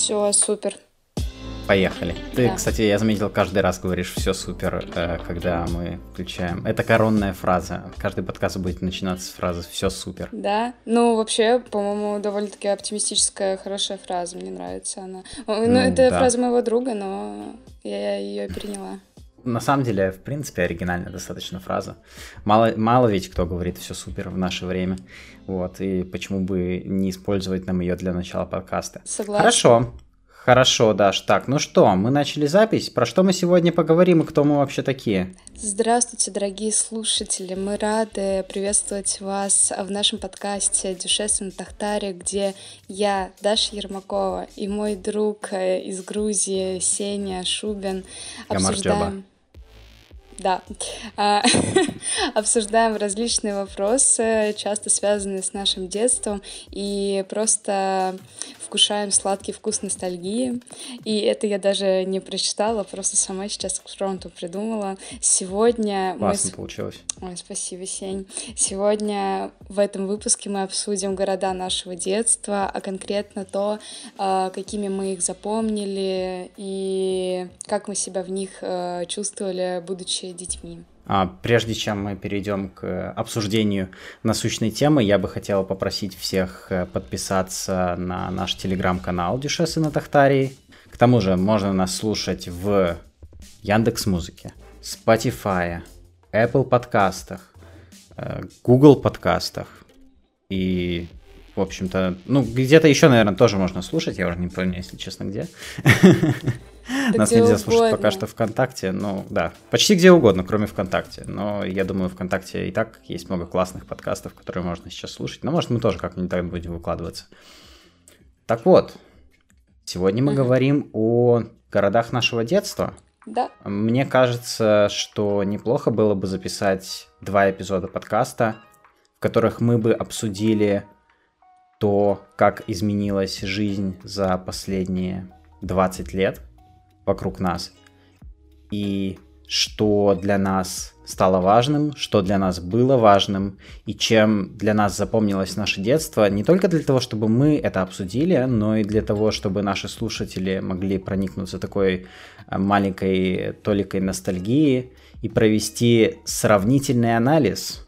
Все, супер. Поехали. Ты, Да. кстати, я заметил, каждый раз говоришь все супер, э, когда мы включаем. Это коронная фраза. Каждый подкаст будет начинаться с фразы все супер. Да, ну вообще, по-моему, довольно-таки оптимистическая, хорошая фраза, мне нравится она. Ну, Ну, это да. фраза моего друга, но я ее переняла. На самом деле, в принципе, оригинальная достаточно фраза. Мало, мало ведь кто говорит все супер в наше время. Вот, и почему бы не использовать нам ее для начала подкаста. Согласна. Хорошо. Хорошо, Даш. Так, ну что, мы начали запись. Про что мы сегодня поговорим и кто мы вообще такие? Здравствуйте, дорогие слушатели! Мы рады приветствовать вас в нашем подкасте «Дюшес на Тахтаре», где я, Даша Ермакова, и мой друг э, из Грузии Сеня Шубин обсуждаем... Да. А, Обсуждаем различные вопросы, часто связанные с нашим детством, и просто вкушаем сладкий вкус ностальгии. И это я даже не прочитала, просто сама сейчас к фронту придумала. Сегодня мы... Классно с- получилось. Ой, спасибо, Сень. Сегодня в этом выпуске мы обсудим города нашего детства, а конкретно то, а, какими мы их запомнили и как мы себя в них э, чувствовали, будучи детьми. А, Прежде чем мы перейдем к обсуждению насущной темы, я бы хотел попросить всех э, подписаться на наш телеграм-канал Дюшесы на Тахтарии. К тому же можно нас слушать в Яндекс Музыке, Spotify, Apple подкастах, э, Google подкастах и, в общем-то, ну, где-то еще, наверное, тоже можно слушать, я уже не помню, если честно, где. Да Нас нельзя слушать пока что ВКонтакте, ну да, почти где угодно, кроме ВКонтакте. Но я думаю, ВКонтакте и так есть много классных подкастов, которые можно сейчас слушать. Но может мы тоже как-нибудь так будем выкладываться. Так вот, сегодня мы говорим о городах нашего детства. Да, Мне кажется, что неплохо было бы записать два эпизода подкаста, в которых мы бы обсудили то, как изменилась жизнь за последние 20 лет вокруг нас, и что для нас стало важным, что для нас было важным, и чем для нас запомнилось наше детство, не только для того, чтобы мы это обсудили, но и для того, чтобы наши слушатели могли проникнуться такой э, маленькой толикой ностальгии и провести сравнительный анализ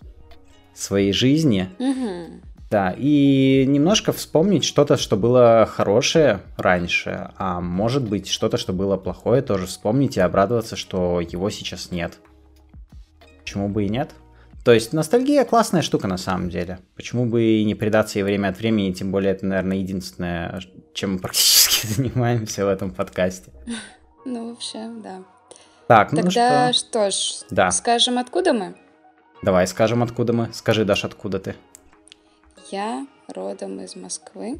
своей жизни, Мгм. Да, и немножко вспомнить что-то, что было хорошее раньше, а может быть что-то, что было плохое, тоже вспомнить и обрадоваться, что его сейчас нет. Почему бы и нет? То есть ностальгия классная штука на самом деле. Почему бы и не предаться ей время от времени, тем более это, наверное, единственное, чем мы практически занимаемся в этом подкасте. ну вообще, да. Так, ну Тогда что? что ж, Да. скажем, откуда мы? Давай скажем, откуда мы. Скажи, Даш, откуда ты? Я родом из Москвы.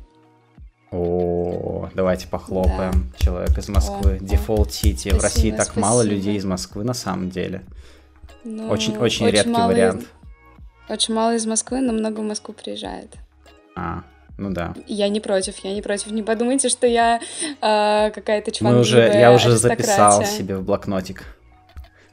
О, давайте похлопаем. Человек из Москвы. О, о. Default City. В России так мало людей из Москвы на самом деле. Ну, Очень, очень редкий мало- вариант. Очень мало из Москвы, но много в Москву приезжает. А, ну да. Я не против, я не против. Не подумайте, что я э, какая-то Мы чванливая уже, я уже записал себе в блокнотик,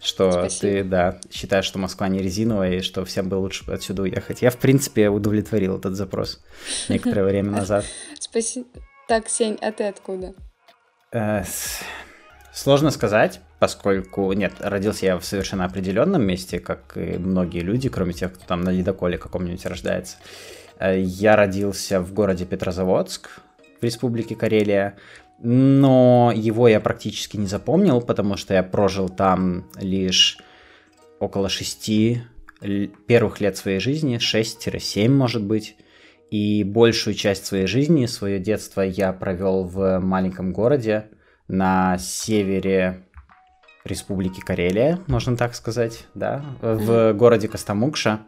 что Спасибо. ты, да, считаешь, что Москва не резиновая и что всем бы лучше отсюда уехать. Я, в принципе, удовлетворил этот запрос некоторое время назад. Спасибо. Так, Сень, а ты откуда? Э, Сложно сказать, поскольку, нет, родился я в совершенно определенном месте, как и многие люди, кроме тех, кто там на ледоколе каком-нибудь рождается. Э, Я родился в городе Петрозаводск в республике Карелия, но его я практически не запомнил, потому что я прожил там лишь около шести первых лет своей жизни, 6-7, может быть. И большую часть своей жизни, свое детство я провел в маленьком городе на севере Республики Карелия, можно так сказать, да, в городе Костомукша,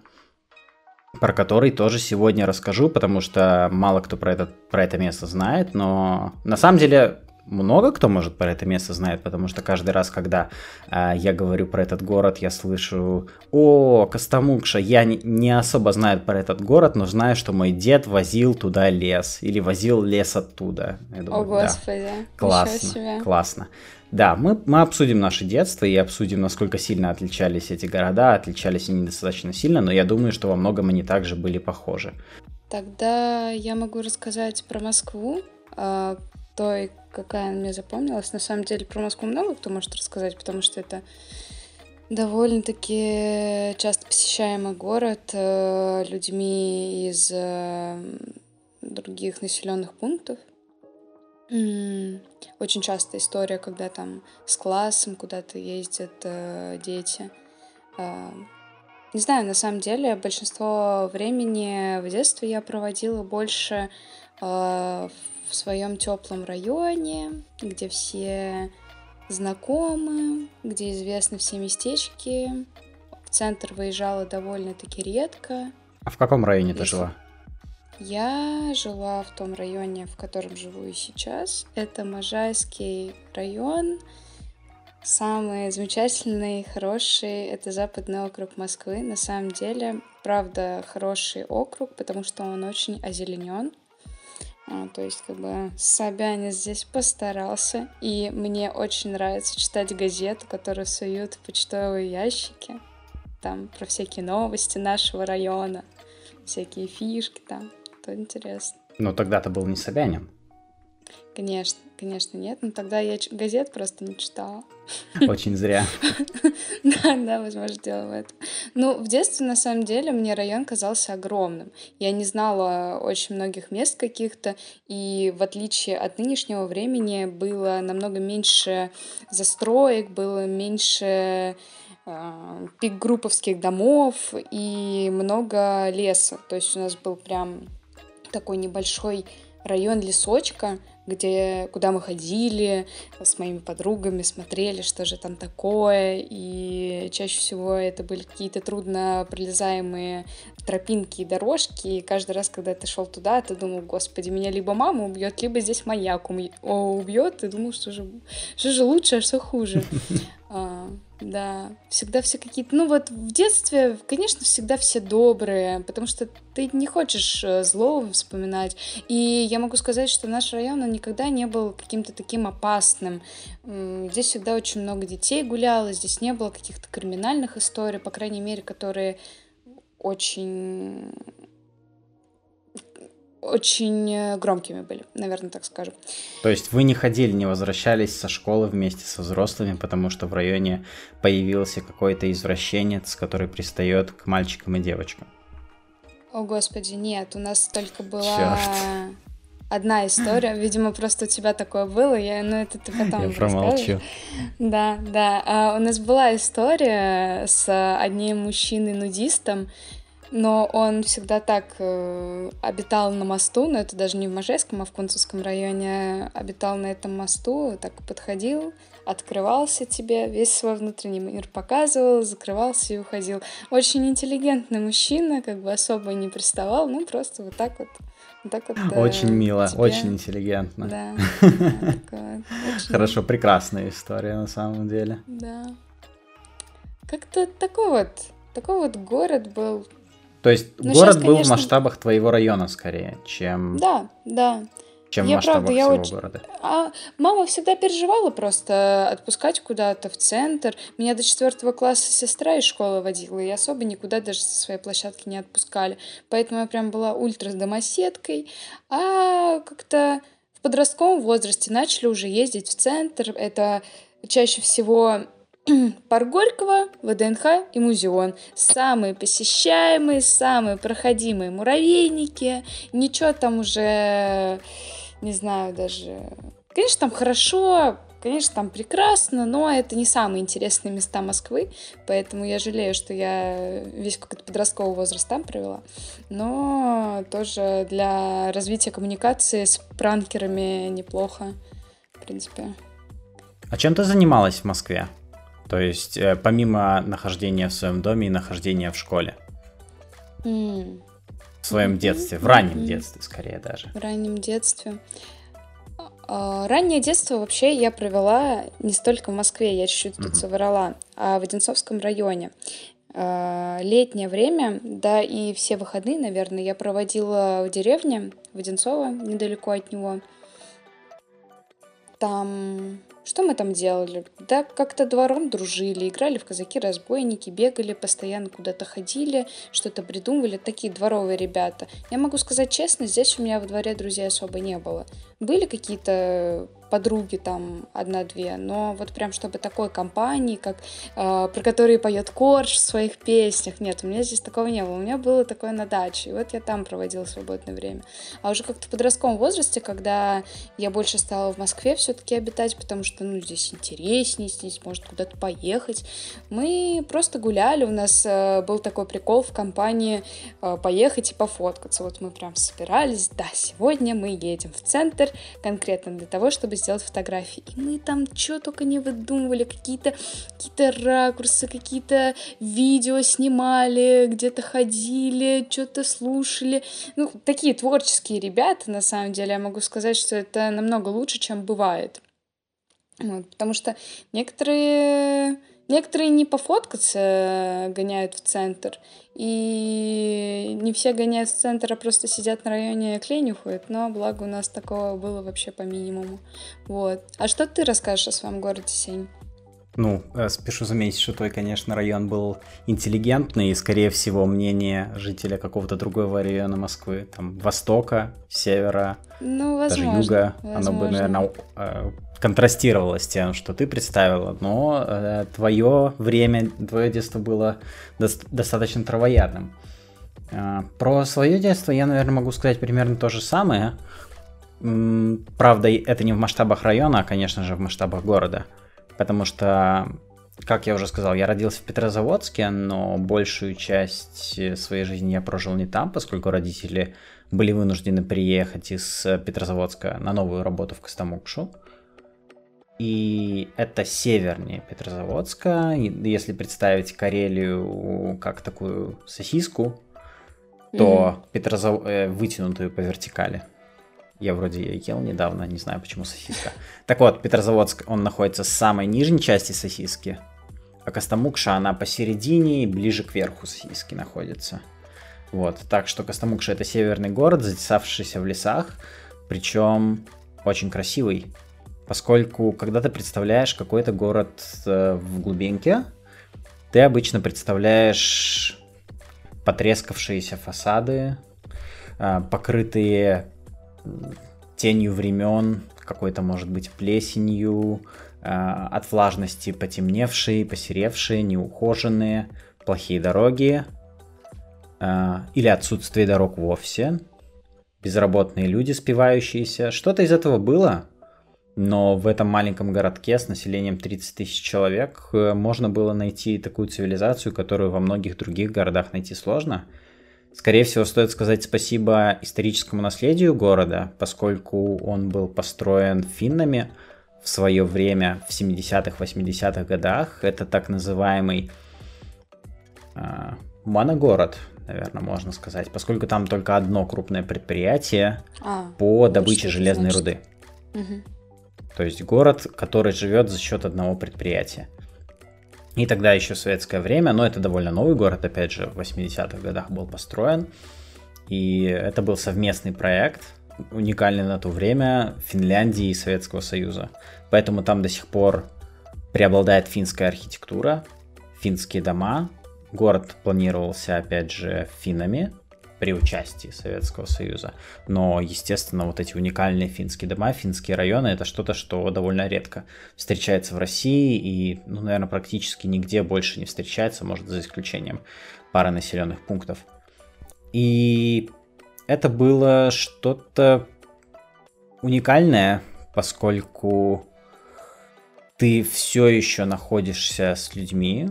про который тоже сегодня расскажу, потому что мало кто про это, про это место знает, но на самом деле много кто, может, про это место знает, потому что каждый раз, когда э, я говорю про этот город, я слышу, о, Костомукша, я не, не особо знаю про этот город, но знаю, что мой дед возил туда лес, или возил лес оттуда. Я думаю, О, да. господи. Классно, классно. Да, мы, мы обсудим наше детство и обсудим, насколько сильно отличались эти города. Отличались они достаточно сильно, но я думаю, что во многом они также были похожи. Тогда я могу рассказать про Москву, а, той, какая мне запомнилась. На самом деле про Москву много кто может рассказать, потому что это довольно-таки часто посещаемый город э, людьми из э, других населенных пунктов. Очень часто история, когда там с классом куда-то ездят э, дети. Э, не знаю, на самом деле большинство времени в детстве я проводила больше э, в своем теплом районе, где все знакомы, где известны все местечки. В центр выезжала довольно-таки редко. А в каком районе Если... ты жила? Я жила в том районе, в котором живу и сейчас. Это Можайский район. Самый замечательный, хороший — это западный округ Москвы. На самом деле, правда, хороший округ, потому что он очень озеленен. А, то есть, как бы, Собянин здесь постарался. И мне очень нравится читать газету, которую суют в почтовые ящики. Там про всякие новости нашего района, всякие фишки там то интересно. Но тогда-то был не Собянин. Конечно, конечно, нет. Но тогда я газет просто не читала. Очень зря. Да, да, возможно, дело в этом. Ну, в детстве, на самом деле, мне район казался огромным. Я не знала очень многих мест каких-то, и в отличие от нынешнего времени было намного меньше застроек, было меньше э, пик-групповских домов и много леса. То есть у нас был прям такой небольшой район лесочка, где, куда мы ходили с моими подругами, смотрели, что же там такое, и чаще всего это были какие-то трудно пролезаемые тропинки и дорожки, и каждый раз, когда ты шел туда, ты думал, господи, меня либо мама убьет, либо здесь маньяк убьет, и думал, что же, что же лучше, а что хуже. Да, всегда все какие-то... Ну вот в детстве, конечно, всегда все добрые, потому что ты не хочешь э, злого вспоминать. И я могу сказать, что наш район, он никогда не был каким-то таким опасным. Здесь всегда очень много детей гуляло, здесь не было каких-то криминальных историй, по крайней мере, которые очень очень э, громкими были, наверное, так скажем. То есть вы не ходили, не возвращались со школы вместе со взрослыми, потому что в районе появился какой-то извращенец, который пристает к мальчикам и девочкам? О, господи, нет, у нас только была... Черт. Одна история, видимо, просто у тебя такое было, я, ну это ты потом Я промолчу. Да, да. А, у нас была история с одним мужчиной-нудистом, но он всегда так э, обитал на мосту, но это даже не в Можайском, а в Кунцевском районе, обитал на этом мосту, так подходил, открывался тебе, весь свой внутренний мир показывал, закрывался и уходил. Очень интеллигентный мужчина, как бы особо не приставал, ну просто вот так вот. Вот так вот, э, очень э, мило, тебе... очень интеллигентно. Да. Хорошо, прекрасная история на самом деле. Да. Как-то такой вот, такой вот город был то есть ну, город сейчас, был конечно... в масштабах твоего района скорее, чем... Да, да. Чем я, в масштабах правда, я всего очень... города. А мама всегда переживала просто отпускать куда-то в центр. Меня до четвертого класса сестра из школы водила, и особо никуда даже со своей площадки не отпускали. Поэтому я прям была ультра домоседкой. А как-то в подростковом возрасте начали уже ездить в центр. Это чаще всего Парк Горького, ВДНХ и Музеон. Самые посещаемые, самые проходимые муравейники. Ничего там уже, не знаю, даже... Конечно, там хорошо, конечно, там прекрасно, но это не самые интересные места Москвы, поэтому я жалею, что я весь какой-то подростковый возраст там провела. Но тоже для развития коммуникации с пранкерами неплохо, в принципе. А чем ты занималась в Москве? То есть э, помимо нахождения в своем доме и нахождения в школе. Mm. В своем mm-hmm. детстве, в раннем mm-hmm. детстве скорее даже. В раннем детстве. А, раннее детство вообще я провела не столько в Москве, я чуть-чуть mm-hmm. тут соврала, а в Одинцовском районе. А, летнее время, да и все выходные, наверное, я проводила в деревне, в Одинцово, недалеко от него. Там что мы там делали? Да, как-то двором дружили, играли в казаки-разбойники, бегали, постоянно куда-то ходили, что-то придумывали. Такие дворовые ребята. Я могу сказать честно, здесь у меня во дворе друзей особо не было. Были какие-то подруги там одна-две, но вот прям чтобы такой компании, как э, про которые поет Корж в своих песнях, нет, у меня здесь такого не было. У меня было такое на даче, и вот я там проводила свободное время. А уже как-то в подростковом возрасте, когда я больше стала в Москве все-таки обитать, потому что, ну, здесь интереснее, здесь может куда-то поехать, мы просто гуляли, у нас э, был такой прикол в компании э, поехать и пофоткаться. Вот мы прям собирались, да, сегодня мы едем в центр конкретно для того, чтобы сделать фотографии. И мы там что только не выдумывали, какие-то какие ракурсы, какие-то видео снимали, где-то ходили, что-то слушали. Ну, такие творческие ребята, на самом деле, я могу сказать, что это намного лучше, чем бывает. Вот, потому что некоторые Некоторые не пофоткаться гоняют в центр, и не все гоняют в центр, а просто сидят на районе клей нюхают, но благо у нас такого было вообще по минимуму. Вот. А что ты расскажешь о своем городе, Сень? Ну, э, спешу заметить, что твой, конечно, район был интеллигентный, и, скорее всего, мнение жителя какого-то другого района Москвы, там, востока, севера, ну, возможно, даже юга, возможно. оно бы, наверное, э, контрастировало с тем, что ты представила, но э, твое время, твое детство было до- достаточно травоядным. Э, про свое детство я, наверное, могу сказать примерно то же самое. М- правда, это не в масштабах района, а, конечно же, в масштабах города. Потому что, как я уже сказал, я родился в Петрозаводске, но большую часть своей жизни я прожил не там, поскольку родители были вынуждены приехать из Петрозаводска на новую работу в Костомукшу. И это севернее Петрозаводска. Если представить Карелию как такую сосиску, то mm-hmm. Петрозав... Э, вытянутую по вертикали. Я вроде ел недавно, не знаю почему сосиска. Так вот, Петрозаводск, он находится в самой нижней части сосиски, а Костомукша, она посередине и ближе к верху сосиски находится. Вот, так что Костомукша это северный город, затесавшийся в лесах, причем очень красивый, поскольку когда ты представляешь какой-то город э, в глубинке, ты обычно представляешь потрескавшиеся фасады, э, покрытые тенью времен, какой-то, может быть, плесенью, э, от влажности потемневшие, посеревшие, неухоженные, плохие дороги или отсутствие дорог вовсе, безработные люди, спивающиеся. Что-то из этого было, но в этом маленьком городке с населением 30 тысяч человек э, можно было найти такую цивилизацию, которую во многих других городах найти сложно – Скорее всего, стоит сказать спасибо историческому наследию города, поскольку он был построен финнами в свое время, в 70-х, 80-х годах. Это так называемый э, моногород, наверное, можно сказать, поскольку там только одно крупное предприятие а, по добыче железной значит. руды. Угу. То есть город, который живет за счет одного предприятия. И тогда еще советское время, но это довольно новый город, опять же, в 80-х годах был построен. И это был совместный проект, уникальный на то время Финляндии и Советского Союза. Поэтому там до сих пор преобладает финская архитектура, финские дома. Город планировался, опять же, финнами, при участии Советского Союза. Но, естественно, вот эти уникальные финские дома, финские районы, это что-то, что довольно редко встречается в России и, ну, наверное, практически нигде больше не встречается, может, за исключением пары населенных пунктов. И это было что-то уникальное, поскольку ты все еще находишься с людьми,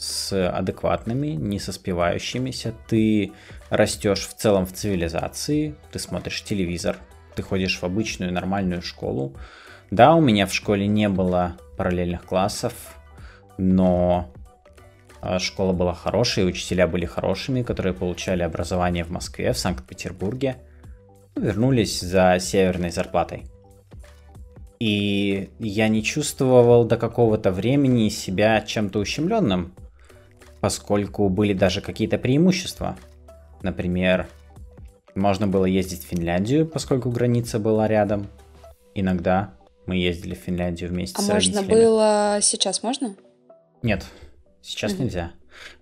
с адекватными, не со спивающимися. Ты растешь в целом в цивилизации, ты смотришь телевизор, ты ходишь в обычную нормальную школу. Да, у меня в школе не было параллельных классов, но а, школа была хорошая, учителя были хорошими, которые получали образование в Москве, в Санкт-Петербурге, вернулись за северной зарплатой. И я не чувствовал до какого-то времени себя чем-то ущемленным поскольку были даже какие-то преимущества. Например, можно было ездить в Финляндию, поскольку граница была рядом. Иногда мы ездили в Финляндию вместе а с можно было сейчас можно? Нет, сейчас mm нельзя.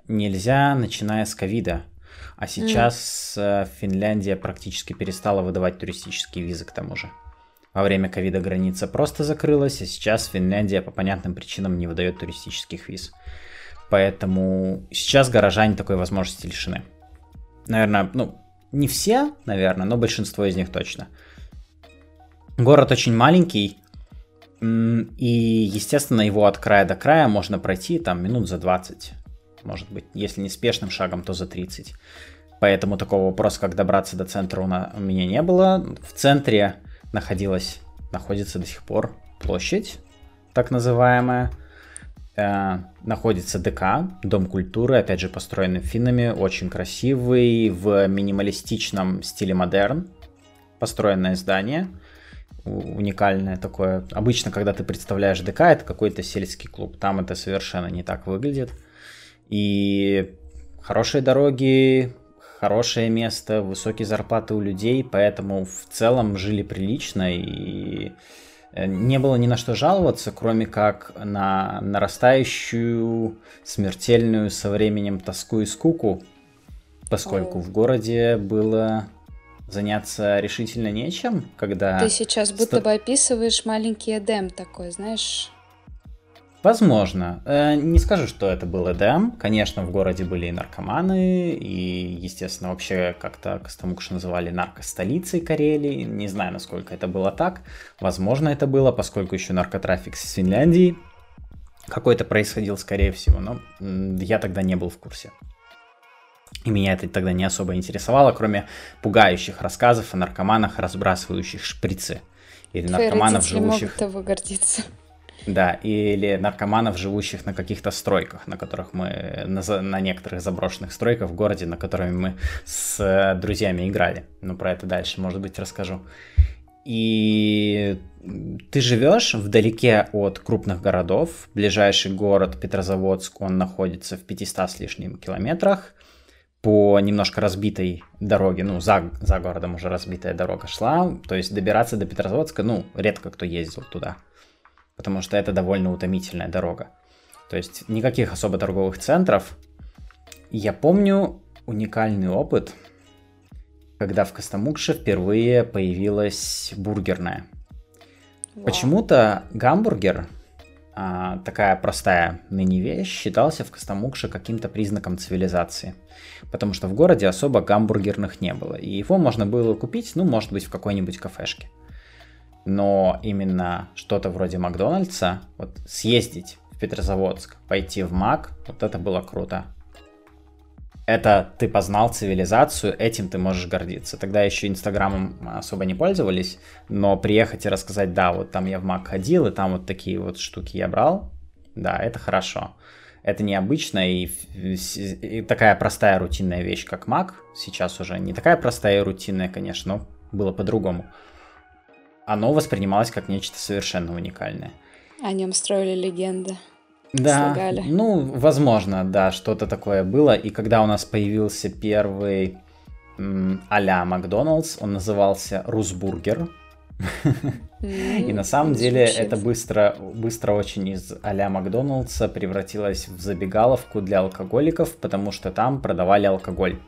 Нельзя, начиная с ковида. А сейчас mm Финляндия практически перестала выдавать туристические визы к тому же. Во время ковида граница просто закрылась, а сейчас Финляндия по понятным причинам не выдает туристических виз. Поэтому сейчас горожане такой возможности лишены. Наверное, ну, не все, наверное, но большинство из них точно. Город очень маленький, и, естественно, его от края до края можно пройти там минут за 20. Может быть, если не спешным шагом, то за 30. Поэтому такого вопроса, как добраться до центра, у меня не было. В центре находилась, находится до сих пор площадь, так называемая. Э, находится ДК, Дом культуры, опять же построенный финнами, очень красивый, в минималистичном стиле модерн построенное здание, уникальное такое. Обычно, когда ты представляешь ДК, это какой-то сельский клуб, там это совершенно не так выглядит. И хорошие дороги, хорошее место, высокие зарплаты у людей, поэтому в целом жили прилично и не было ни на что жаловаться, кроме как на нарастающую смертельную со временем тоску и скуку, поскольку Ой. в городе было заняться решительно нечем, когда... Ты сейчас будто бы описываешь маленький Эдем такой, знаешь, Возможно. Э, не скажу, что это был Эдем. Конечно, в городе были и наркоманы, и, естественно, вообще как-то Костомукш называли наркостолицей Карелии. Не знаю, насколько это было так. Возможно, это было, поскольку еще наркотрафик с Финляндии какой-то происходил, скорее всего, но я тогда не был в курсе. И меня это тогда не особо интересовало, кроме пугающих рассказов о наркоманах, разбрасывающих шприцы. Или Твои наркоманов, живущих... могут тобой гордиться. Да, или наркоманов, живущих на каких-то стройках, на которых мы, на, на некоторых заброшенных стройках в городе, на которых мы с э, друзьями играли. Но про это дальше, может быть, расскажу. И ты живешь вдалеке от крупных городов. Ближайший город Петрозаводск, он находится в 500 с лишним километрах по немножко разбитой дороге, ну, за, за городом уже разбитая дорога шла, то есть добираться до Петрозаводска, ну, редко кто ездил туда потому что это довольно утомительная дорога. То есть никаких особо торговых центров. Я помню уникальный опыт, когда в Костомукше впервые появилась бургерная. Wow. Почему-то гамбургер, а, такая простая ныне вещь, считался в Костомукше каким-то признаком цивилизации. Потому что в городе особо гамбургерных не было. И его можно было купить, ну, может быть, в какой-нибудь кафешке но именно что-то вроде Макдональдса, вот съездить в Петрозаводск, пойти в Мак, вот это было круто. Это ты познал цивилизацию, этим ты можешь гордиться. Тогда еще Инстаграмом особо не пользовались, но приехать и рассказать, да, вот там я в Мак ходил, и там вот такие вот штуки я брал, да, это хорошо. Это необычно, и, и такая простая рутинная вещь, как Мак, сейчас уже не такая простая и рутинная, конечно, но было по-другому оно воспринималось как нечто совершенно уникальное. О нем строили легенды. Да, слагали. ну, возможно, да, что-то такое было. И когда у нас появился первый а-ля Макдоналдс, он назывался Русбургер. И на самом деле это быстро, быстро очень из а-ля Макдоналдса превратилось в забегаловку для алкоголиков, потому что там продавали алкоголь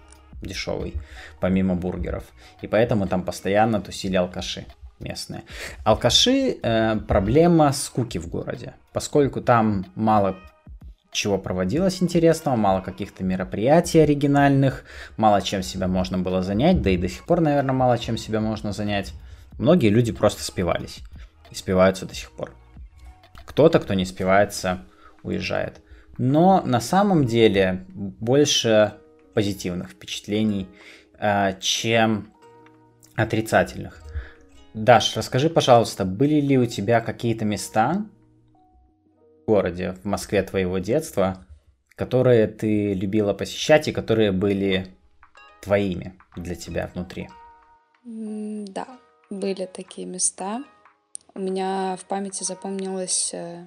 дешевый, помимо бургеров. И поэтому там постоянно тусили алкаши местные. Алкаши э, проблема скуки в городе, поскольку там мало чего проводилось интересного, мало каких-то мероприятий оригинальных, мало чем себя можно было занять, да и до сих пор, наверное, мало чем себя можно занять. Многие люди просто спивались и спиваются до сих пор. Кто-то, кто не спивается, уезжает. Но на самом деле больше позитивных впечатлений, э, чем отрицательных. Даш, расскажи, пожалуйста, были ли у тебя какие-то места в городе, в Москве твоего детства, которые ты любила посещать и которые были твоими для тебя внутри? Да, были такие места. У меня в памяти запомнилось э,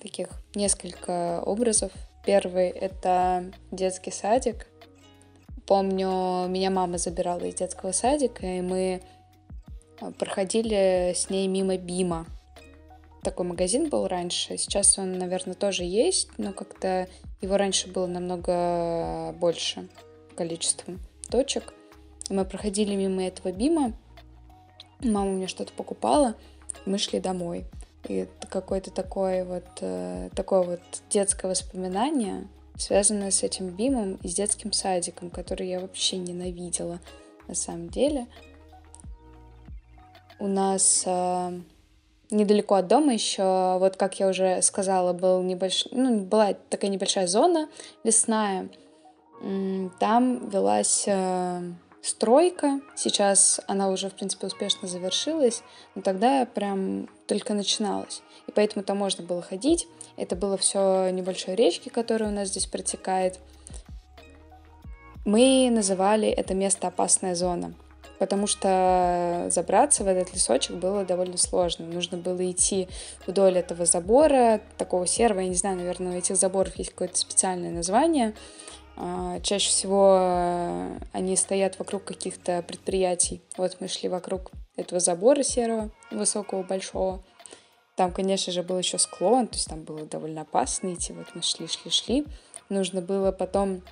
таких несколько образов. Первый — это детский садик. Помню, меня мама забирала из детского садика, и мы проходили с ней мимо Бима. Такой магазин был раньше. Сейчас он, наверное, тоже есть, но как-то его раньше было намного больше количеством точек. Мы проходили мимо этого Бима, мама мне что-то покупала, мы шли домой. И какое-то такое вот, э, такое вот детское воспоминание, связанное с этим Бимом и с детским садиком, который я вообще ненавидела на самом деле. У нас э, недалеко от дома еще, вот как я уже сказала, был небольш... ну, была такая небольшая зона лесная. Там велась э, стройка. Сейчас она уже, в принципе, успешно завершилась, но тогда прям только начиналась. И поэтому там можно было ходить. Это было все небольшой речки, которая у нас здесь протекает. Мы называли это место опасная зона, потому что забраться в этот лесочек было довольно сложно. Нужно было идти вдоль этого забора, такого серого, я не знаю, наверное, у этих заборов есть какое-то специальное название. А, чаще всего э, они стоят вокруг каких-то предприятий. Вот мы шли вокруг этого забора серого, высокого, большого. Там, конечно же, был еще склон, то есть там было довольно опасно идти. Вот мы шли, шли, шли. Нужно было потом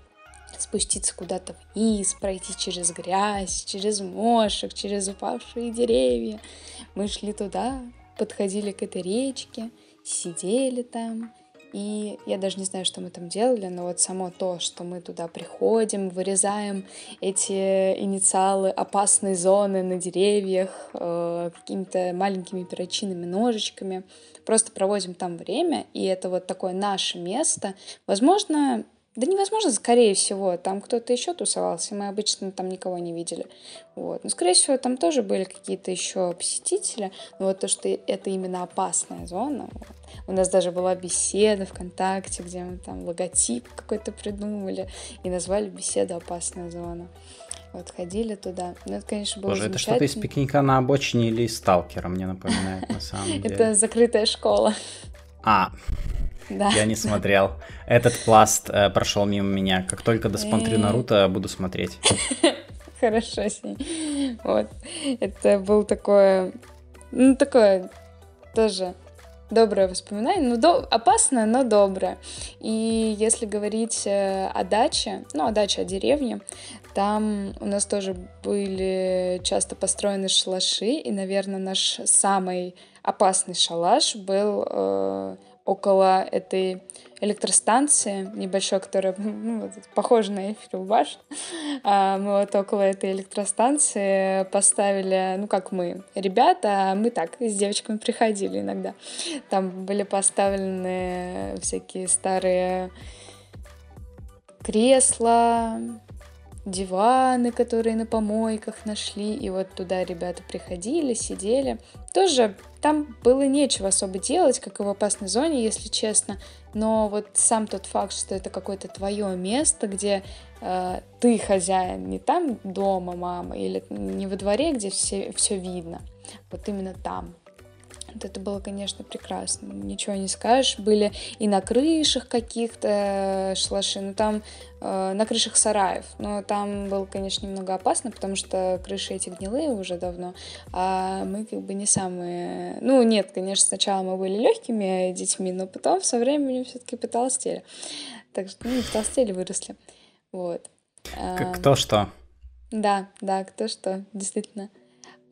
спуститься куда-то вниз, пройти через грязь, через мошек, через упавшие деревья. Мы шли туда, подходили к этой речке, сидели там, и я даже не знаю, что мы там делали, но вот само то, что мы туда приходим, вырезаем эти инициалы опасной зоны на деревьях э, какими-то маленькими перочинными ножичками, просто проводим там время, и это вот такое наше место. Возможно, да невозможно, скорее всего, там кто-то еще тусовался, мы обычно там никого не видели. Вот. Но, скорее всего, там тоже были какие-то еще посетители, но вот то, что это именно опасная зона. Вот. У нас даже была беседа ВКонтакте, где мы там логотип какой-то придумали и назвали беседу «Опасная зона». Вот, ходили туда. Ну, это, конечно, было Боже, это что-то из пикника на обочине или из сталкера, мне напоминает, на самом деле. Это закрытая школа. А, да. Я не смотрел. Этот пласт э, прошел мимо меня. Как только досмотрю Наруто, буду смотреть. Хорошо, Сень. Вот. Это был такое... Ну, такое тоже доброе воспоминание, ну, до... опасное, но доброе. И если говорить э, о даче, ну, о даче, о деревне, там у нас тоже были часто построены шалаши, и, наверное, наш самый опасный шалаш был э, около этой электростанции небольшой, которая ну, похожа на Эйфелеву башню. А, мы вот около этой электростанции поставили, ну как мы, ребята, а мы так с девочками приходили иногда. Там были поставлены всякие старые кресла, диваны, которые на помойках нашли, и вот туда ребята приходили, сидели. Тоже там было нечего особо делать, как и в опасной зоне, если честно, но вот сам тот факт, что это какое-то твое место, где э, ты хозяин, не там дома мама или не во дворе, где все, все видно, вот именно там. Вот это было, конечно, прекрасно. Ничего не скажешь. Были и на крышах каких-то шалаши, ну там э, на крышах сараев. Но там было, конечно, немного опасно, потому что крыши эти гнилые уже давно, а мы как бы не самые... Ну, нет, конечно, сначала мы были легкими детьми, но потом со временем все-таки потолстели. Так что, ну, потолстели, выросли. Вот. Кто что? Да, да, кто что, действительно.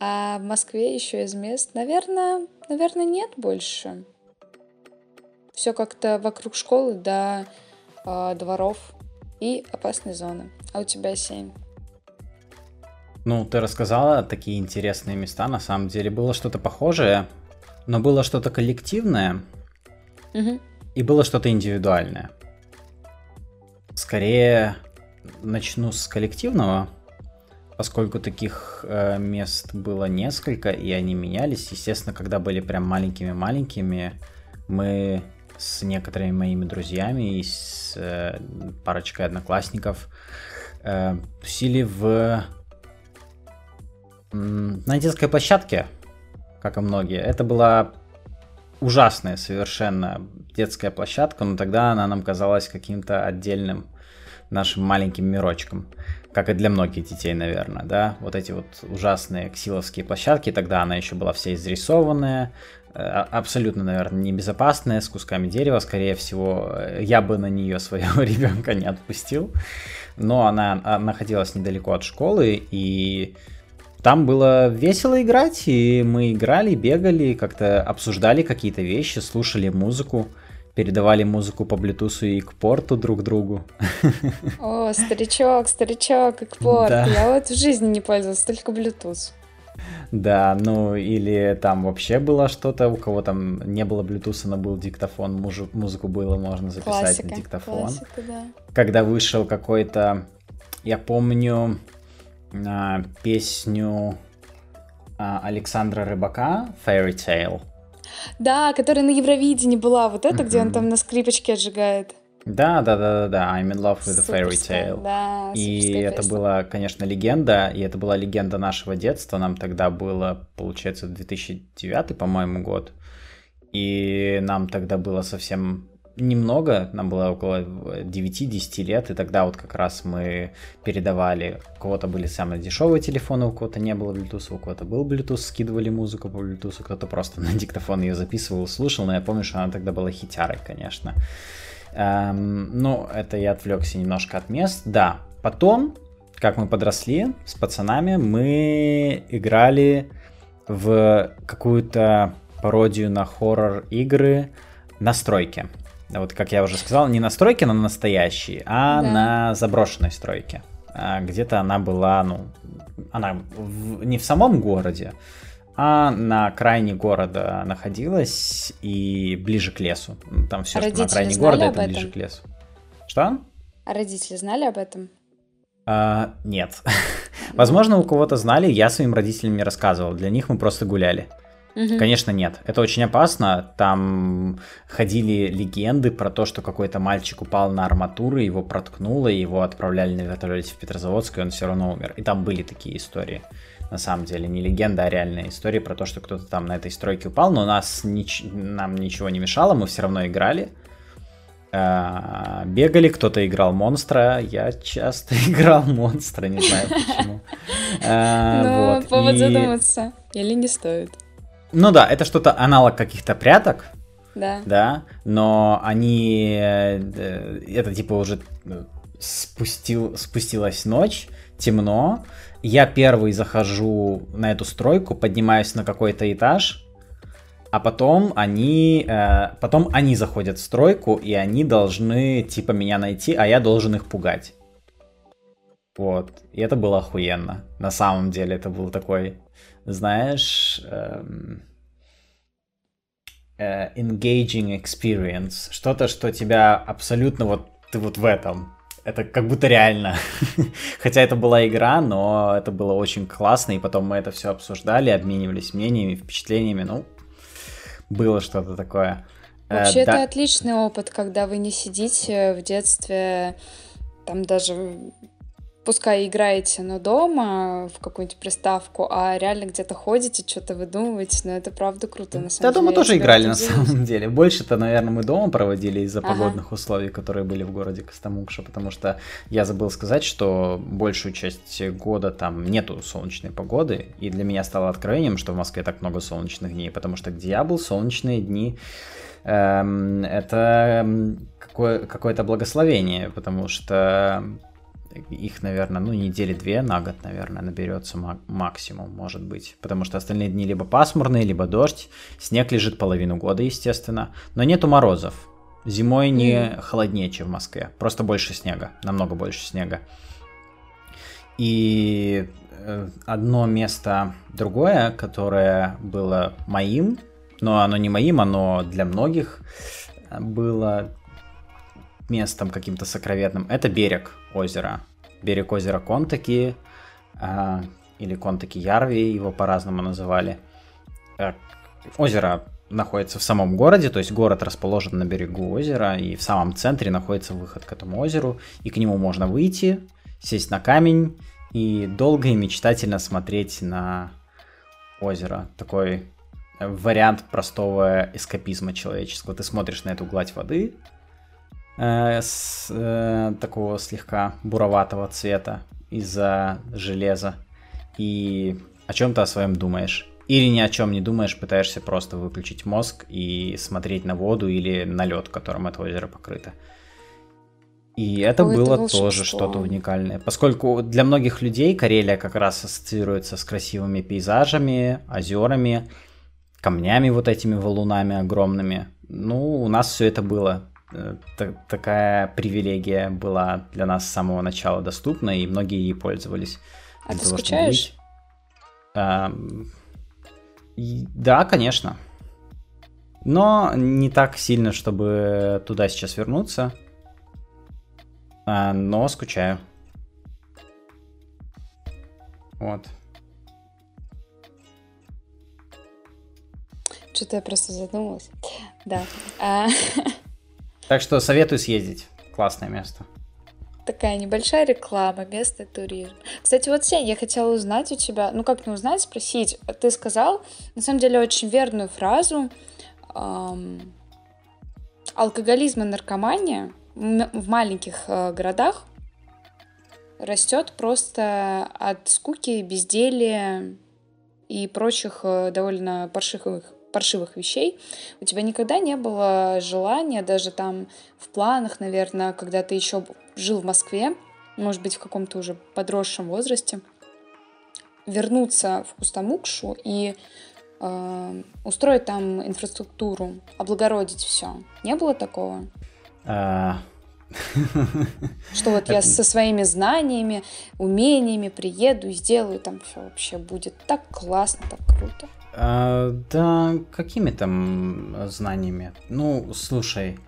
А в Москве еще из мест, наверное, наверное, нет больше. Все как-то вокруг школы до э, дворов и опасной зоны. А у тебя семь. Ну, ты рассказала такие интересные места. На самом деле было что-то похожее, но было что-то коллективное угу. и было что-то индивидуальное. Скорее начну с коллективного поскольку таких э, мест было несколько, и они менялись, естественно, когда были прям маленькими-маленькими, мы с некоторыми моими друзьями и с э, парочкой одноклассников э, тусили в на детской площадке, как и многие. Это была ужасная совершенно детская площадка, но тогда она нам казалась каким-то отдельным нашим маленьким мирочком как и для многих детей, наверное, да, вот эти вот ужасные ксиловские площадки, тогда она еще была вся изрисованная, э, а, абсолютно, наверное, небезопасная, с кусками дерева, скорее всего, э, я бы на нее своего ребенка не отпустил, но она, находилась недалеко от школы, и там было весело играть, и мы играли, бегали, как-то обсуждали какие-то вещи, слушали музыку, передавали музыку по Bluetooth и к порту друг другу. О, старичок, старичок, и к порту. Да. Я вот в жизни не пользовался, только Bluetooth. Да, ну или там вообще было что-то, у кого там не было Bluetooth, но был диктофон, муж, музыку было можно записать классика, на диктофон. Классика, да. Когда вышел какой-то, я помню, а, песню а, Александра Рыбака Fairy Tale. Да, которая на Евровидении была, вот это, mm-hmm. где он там на скрипочке отжигает. Да, да, да, да, да. I'm in love with a fairy tale. Да, и это песня. была, конечно, легенда, и это была легенда нашего детства. Нам тогда было, получается, 2009, по-моему, год. И нам тогда было совсем немного, нам было около 9-10 лет, и тогда вот как раз мы передавали, у кого-то были самые дешевые телефоны, у кого-то не было Bluetooth, у кого-то был Bluetooth, скидывали музыку по Bluetooth, кто-то просто на диктофон ее записывал, слушал, но я помню, что она тогда была хитярой, конечно. Эм, ну, это я отвлекся немножко от мест. Да, потом, как мы подросли с пацанами, мы играли в какую-то пародию на хоррор игры настройки. Вот, как я уже сказал, не на стройке, но на настоящие, а да. на заброшенной стройке. А где-то она была, ну, она в, не в самом городе, а на окраине города находилась и ближе к лесу. Там все, а что на окраине города, это ближе к лесу. Что? А родители знали об этом? А, нет. Возможно, у кого-то знали, я своим родителям не рассказывал. Для них мы просто гуляли. Угу. Конечно, нет. Это очень опасно. Там ходили легенды про то, что какой-то мальчик упал на арматуру, его проткнуло, и его отправляли на вертолете в Петрозаводск, и он все равно умер. И там были такие истории на самом деле, не легенда, а реальная история про то, что кто-то там на этой стройке упал, но нас нич- нам ничего не мешало, мы все равно играли. А, бегали, кто-то играл монстра, я часто играл монстра, не знаю почему. А, ну, повод задуматься, или не стоит. Ну да, это что-то аналог каких-то пряток, да. Да, но они, э, это типа уже э, спустил, спустилась ночь, темно, я первый захожу на эту стройку, поднимаюсь на какой-то этаж, а потом они, э, потом они заходят в стройку, и они должны, типа, меня найти, а я должен их пугать. Вот. И это было охуенно. На самом деле это был такой, знаешь, эм, э, engaging experience. Что-то, что тебя абсолютно вот, ты вот в этом это как будто реально. Хотя это была игра, но это было очень классно, и потом мы это все обсуждали, обменивались мнениями, впечатлениями, ну, было что-то такое. Э, Вообще, э, это да. отличный опыт, когда вы не сидите в детстве, там даже пускай играете, но дома в какую-нибудь приставку, а реально где-то ходите, что-то выдумываете, но это правда круто, на самом да, деле. Да, дома тоже играли, на самом деле. Больше-то, наверное, мы дома проводили из-за ага. погодных условий, которые были в городе Костомукша, потому что я забыл сказать, что большую часть года там нету солнечной погоды, и для меня стало откровением, что в Москве так много солнечных дней, потому что где я был, солнечные дни эм, это какое- какое-то благословение, потому что их, наверное, ну, недели две на год, наверное, наберется максимум, может быть. Потому что остальные дни либо пасмурные, либо дождь. Снег лежит половину года, естественно. Но нету морозов. Зимой не mm. холоднее, чем в Москве. Просто больше снега. Намного больше снега. И э, одно место другое, которое было моим, но оно не моим, оно для многих было местом каким-то сокровенным, это берег озера. Берег озера Контаки, э, или Контаки Ярви, его по-разному называли. Э, озеро находится в самом городе, то есть город расположен на берегу озера, и в самом центре находится выход к этому озеру, и к нему можно выйти, сесть на камень и долго и мечтательно смотреть на озеро. Такой вариант простого эскапизма человеческого. Ты смотришь на эту гладь воды, э, с, э, такого слегка буроватого цвета из-за железа и о чем-то о своем думаешь. Или ни о чем не думаешь, пытаешься просто выключить мозг и смотреть на воду или на лед, которым это озеро покрыто. И это Ой, было это тоже что-то уникальное. Поскольку для многих людей Карелия как раз ассоциируется с красивыми пейзажами, озерами, камнями вот этими валунами огромными. Ну, у нас все это было. Э, такая привилегия была для нас с самого начала доступна, и многие ей пользовались. А ты того, скучаешь? А, и, да, конечно. Но не так сильно, чтобы туда сейчас вернуться. А, но скучаю. Вот. Что-то я просто задумалась. Да. Так что советую съездить. Классное место. Такая небольшая реклама, место туризм. Кстати, вот, Сень, я хотела узнать у тебя, ну как не узнать, спросить. Ты сказал, на самом деле, очень верную фразу. Эм, алкоголизм и наркомания в маленьких э, городах растет просто от скуки, безделия и прочих э, довольно паршивых, паршивых вещей. У тебя никогда не было желания, даже там в планах, наверное, когда ты еще жил в Москве, может быть, в каком-то уже подросшем возрасте, вернуться в Кустамукшу и э, устроить там инфраструктуру, облагородить все. Не было такого? А... Что вот я со своими знаниями, умениями приеду и сделаю там все вообще будет так классно, так круто. А, да, какими там знаниями? Ну, слушай,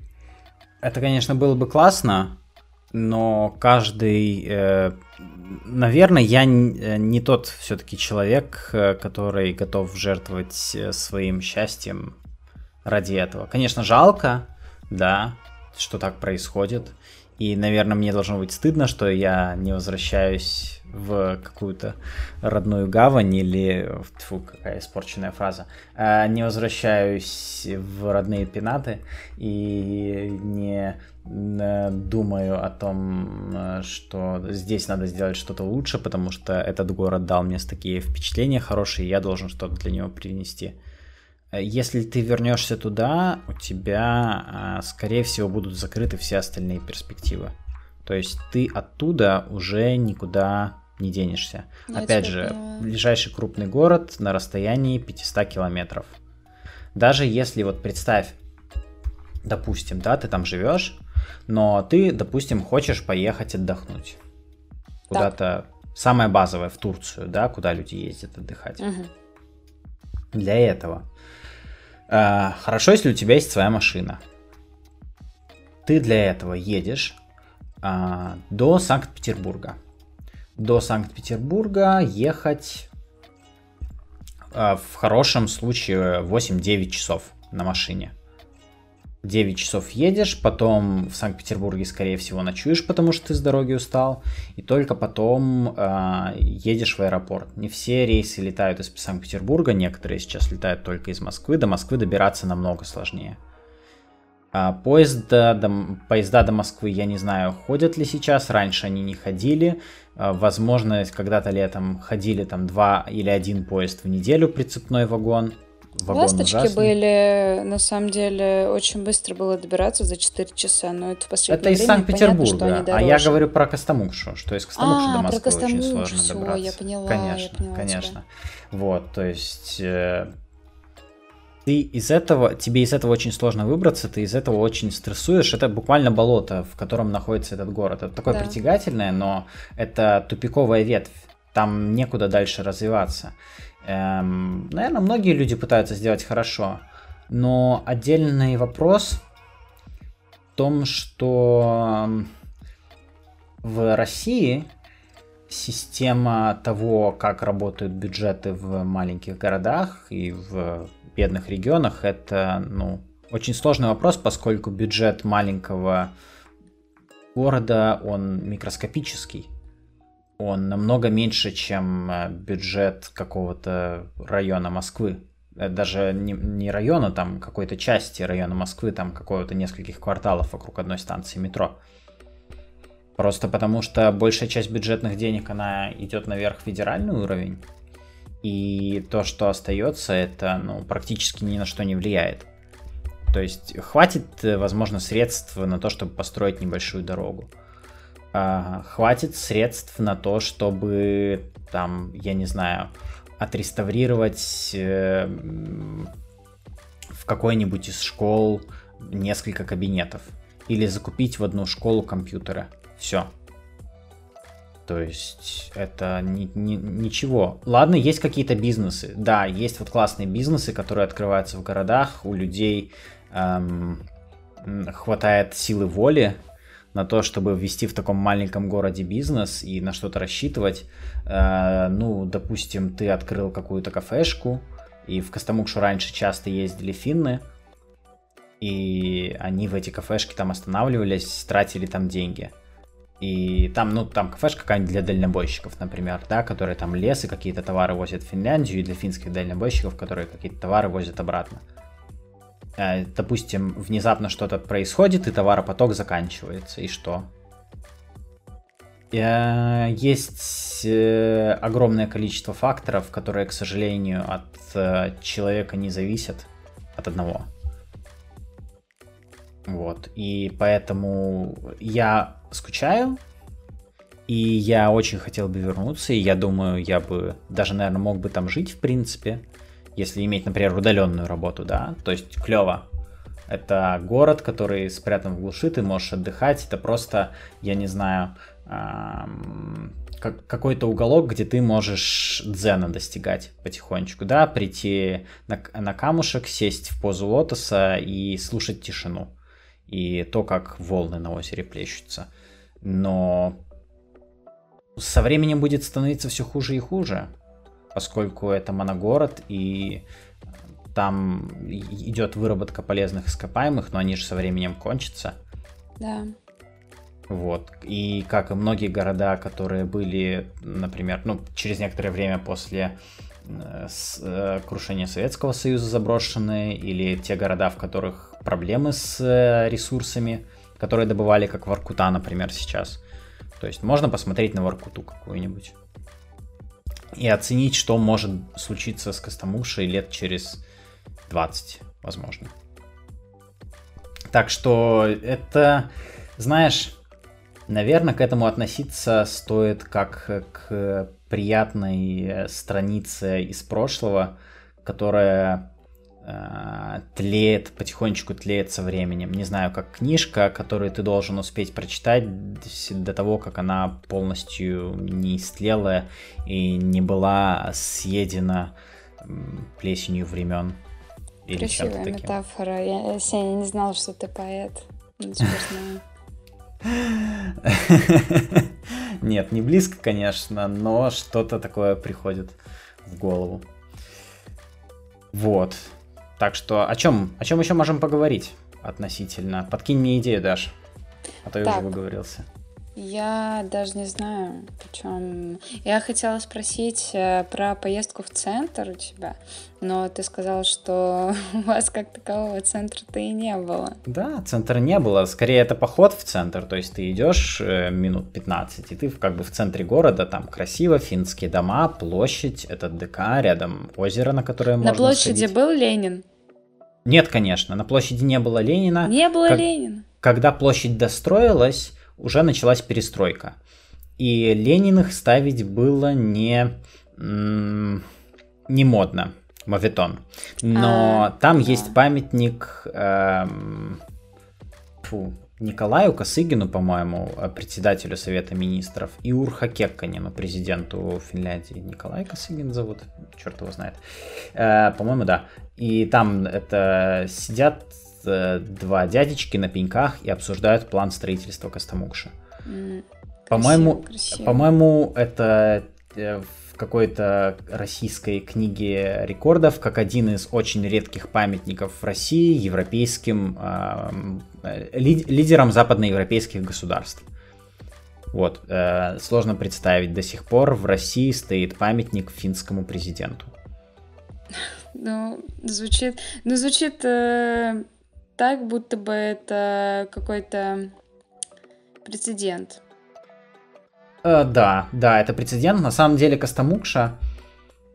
это, конечно, было бы классно, но каждый, э, наверное, я не тот все-таки человек, э, который готов жертвовать э, своим счастьем ради этого. Конечно, жалко, да, что так происходит. И, наверное, мне должно быть стыдно, что я не возвращаюсь в какую-то родную гавань или... Фу, какая испорченная фраза. А, не возвращаюсь в родные пенаты и не э, думаю о том, что здесь надо сделать что-то лучше, потому что этот город дал мне такие впечатления хорошие, и я должен что-то для него привнести. Э, если ты вернешься туда, у тебя, а, скорее всего, будут закрыты все остальные перспективы. То есть ты оттуда уже никуда не денешься. Я Опять же, поняла. ближайший крупный город на расстоянии 500 километров. Даже если вот представь, допустим, да, ты там живешь, но ты, допустим, хочешь поехать отдохнуть. Куда-то самое базовое в Турцию, да, куда люди ездят отдыхать. Угу. Для этого Э, хорошо, если у тебя есть своя машина. Ты для этого едешь э, до Санкт-Петербурга. До Санкт-Петербурга ехать э, в хорошем случае 8-9 часов на машине. 9 часов едешь, потом в Санкт-Петербурге, скорее всего, ночуешь, потому что ты с дороги устал, и только потом э, едешь в аэропорт. Не все рейсы летают из Санкт-Петербурга, некоторые сейчас летают только из Москвы. До Москвы добираться намного сложнее. А поезда, до, поезда до Москвы, я не знаю, ходят ли сейчас, раньше они не ходили. А, возможно, когда-то летом ходили там два или один поезд в неделю, прицепной вагон вагон Ласточки ужасный. были, на самом деле, очень быстро было добираться за 4 часа, но это в последнее Это из Санкт-Петербурга, а я говорю про Костомукшу, что из Костомукши а, до Москвы очень сложно все, добраться. я поняла, конечно, я поняла конечно. Тебя. Вот, то есть... Ты из этого, тебе из этого очень сложно выбраться, ты из этого очень стрессуешь. Это буквально болото, в котором находится этот город. Это такое да. притягательное, но это тупиковая ветвь. Там некуда дальше развиваться. Эм, наверное, многие люди пытаются сделать хорошо, но отдельный вопрос в том, что в России система того, как работают бюджеты в маленьких городах и в бедных регионах, это ну, очень сложный вопрос, поскольку бюджет маленького города, он микроскопический он намного меньше, чем э, бюджет какого-то района Москвы. Э, даже не, района, там какой-то части района Москвы, там какого-то нескольких кварталов вокруг одной станции метро. Просто потому что большая часть бюджетных денег, она идет наверх в федеральный уровень. И то, что остается, это ну, практически ни на что не влияет. То есть хватит, возможно, средств на то, чтобы построить небольшую дорогу. А, хватит средств на то, чтобы там, я не знаю, отреставрировать э, в какой-нибудь из школ несколько кабинетов. Или закупить в одну школу компьютеры. Все. То есть это ни, ни, ничего. Ладно, есть какие-то бизнесы. Да, есть вот классные бизнесы, которые открываются в городах. У людей эм, хватает силы воли на то, чтобы ввести в таком маленьком городе бизнес и на что-то рассчитывать. Э, ну, допустим, ты открыл какую-то кафешку, и в Костомукшу раньше часто ездили финны, и они в эти кафешки там останавливались, тратили там деньги. И там, ну, там кафешка какая-нибудь для дальнобойщиков, например, да, которые там лес и какие-то товары возят в Финляндию, и для финских дальнобойщиков, которые какие-то товары возят обратно. Э, допустим, внезапно что-то происходит, и товаропоток заканчивается, и что? Э, есть э, огромное количество факторов, которые, к сожалению, от человека не зависят, от одного. Вот, и поэтому я скучаю, и я очень хотел бы вернуться, и я думаю, я бы даже, наверное, мог бы там жить, в принципе, если иметь, например, удаленную работу, да, то есть клево. Это город, который спрятан в глуши, ты можешь отдыхать, это просто, я не знаю, какой-то уголок, где ты можешь дзена достигать потихонечку, да, прийти на, на камушек, сесть в позу лотоса и слушать тишину и то, как волны на озере плещутся. Но со временем будет становиться все хуже и хуже, поскольку это моногород, и там идет выработка полезных ископаемых, но они же со временем кончатся. Да. Вот. И как и многие города, которые были, например, ну, через некоторое время после э, э, крушения Советского Союза заброшенные, или те города, в которых проблемы с э, ресурсами, которые добывали, как Воркута, например, сейчас. То есть можно посмотреть на Воркуту какую-нибудь и оценить, что может случиться с Костомушей лет через 20, возможно. Так что это, знаешь, наверное, к этому относиться стоит как к приятной странице из прошлого, которая э, тлеет, потихонечку тлеет со временем. Не знаю, как книжка, которую ты должен успеть прочитать до того, как она полностью не истлела и не была съедена плесенью времен. Или Красивая метафора. Я, Сеня, не знала, что ты поэт. Нет, не близко, конечно, но что-то такое приходит в голову. Вот. Так что о чем, о чем еще можем поговорить относительно? Подкинь мне идею, Даш. А то я так, уже выговорился. Я даже не знаю, причем я хотела спросить э, про поездку в центр у тебя, но ты сказал, что у вас как такового центра-то и не было. Да, центра не было, скорее это поход в центр, то есть ты идешь э, минут 15, и ты как бы в центре города, там красиво, финские дома, площадь, этот ДК, рядом озеро, на которое можно На площади сходить. был Ленин? Нет, конечно, на площади не было Ленина. Не было как... Ленина. Когда площадь достроилась, уже началась перестройка. И Лениных ставить было не, не модно, моветон. Но а, там да. есть памятник эм, фу, Николаю Косыгину, по-моему, председателю Совета Министров, и Урха Кекканину, президенту Финляндии. Николай Косыгин зовут, черт его знает. Э, по-моему, да. И там это сидят Э, два дядечки на пеньках и обсуждают план строительства Костомукши. Mm, по-моему, по-моему, это э, в какой-то российской книге рекордов как один из очень редких памятников в России европейским э, лидерам западноевропейских государств. Вот, э, сложно представить, до сих пор в России стоит памятник финскому президенту. Ну, звучит, ну, звучит э, так, будто бы это какой-то прецедент. Э, да, да, это прецедент. На самом деле Костомукша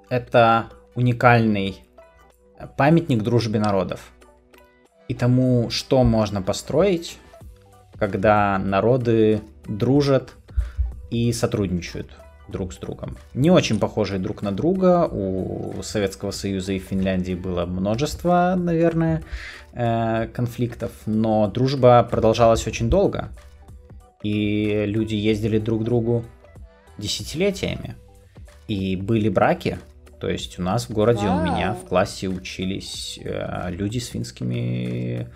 это уникальный памятник дружбе народов. и тому, что можно построить, когда народы дружат и сотрудничают друг с другом. Не очень похожие друг на друга. У Советского Союза и Финляндии было множество, наверное, э, конфликтов, но дружба продолжалась очень долго. И люди ездили друг к другу десятилетиями. И были браки. То есть у нас в городе, у меня в классе учились э, люди с финскими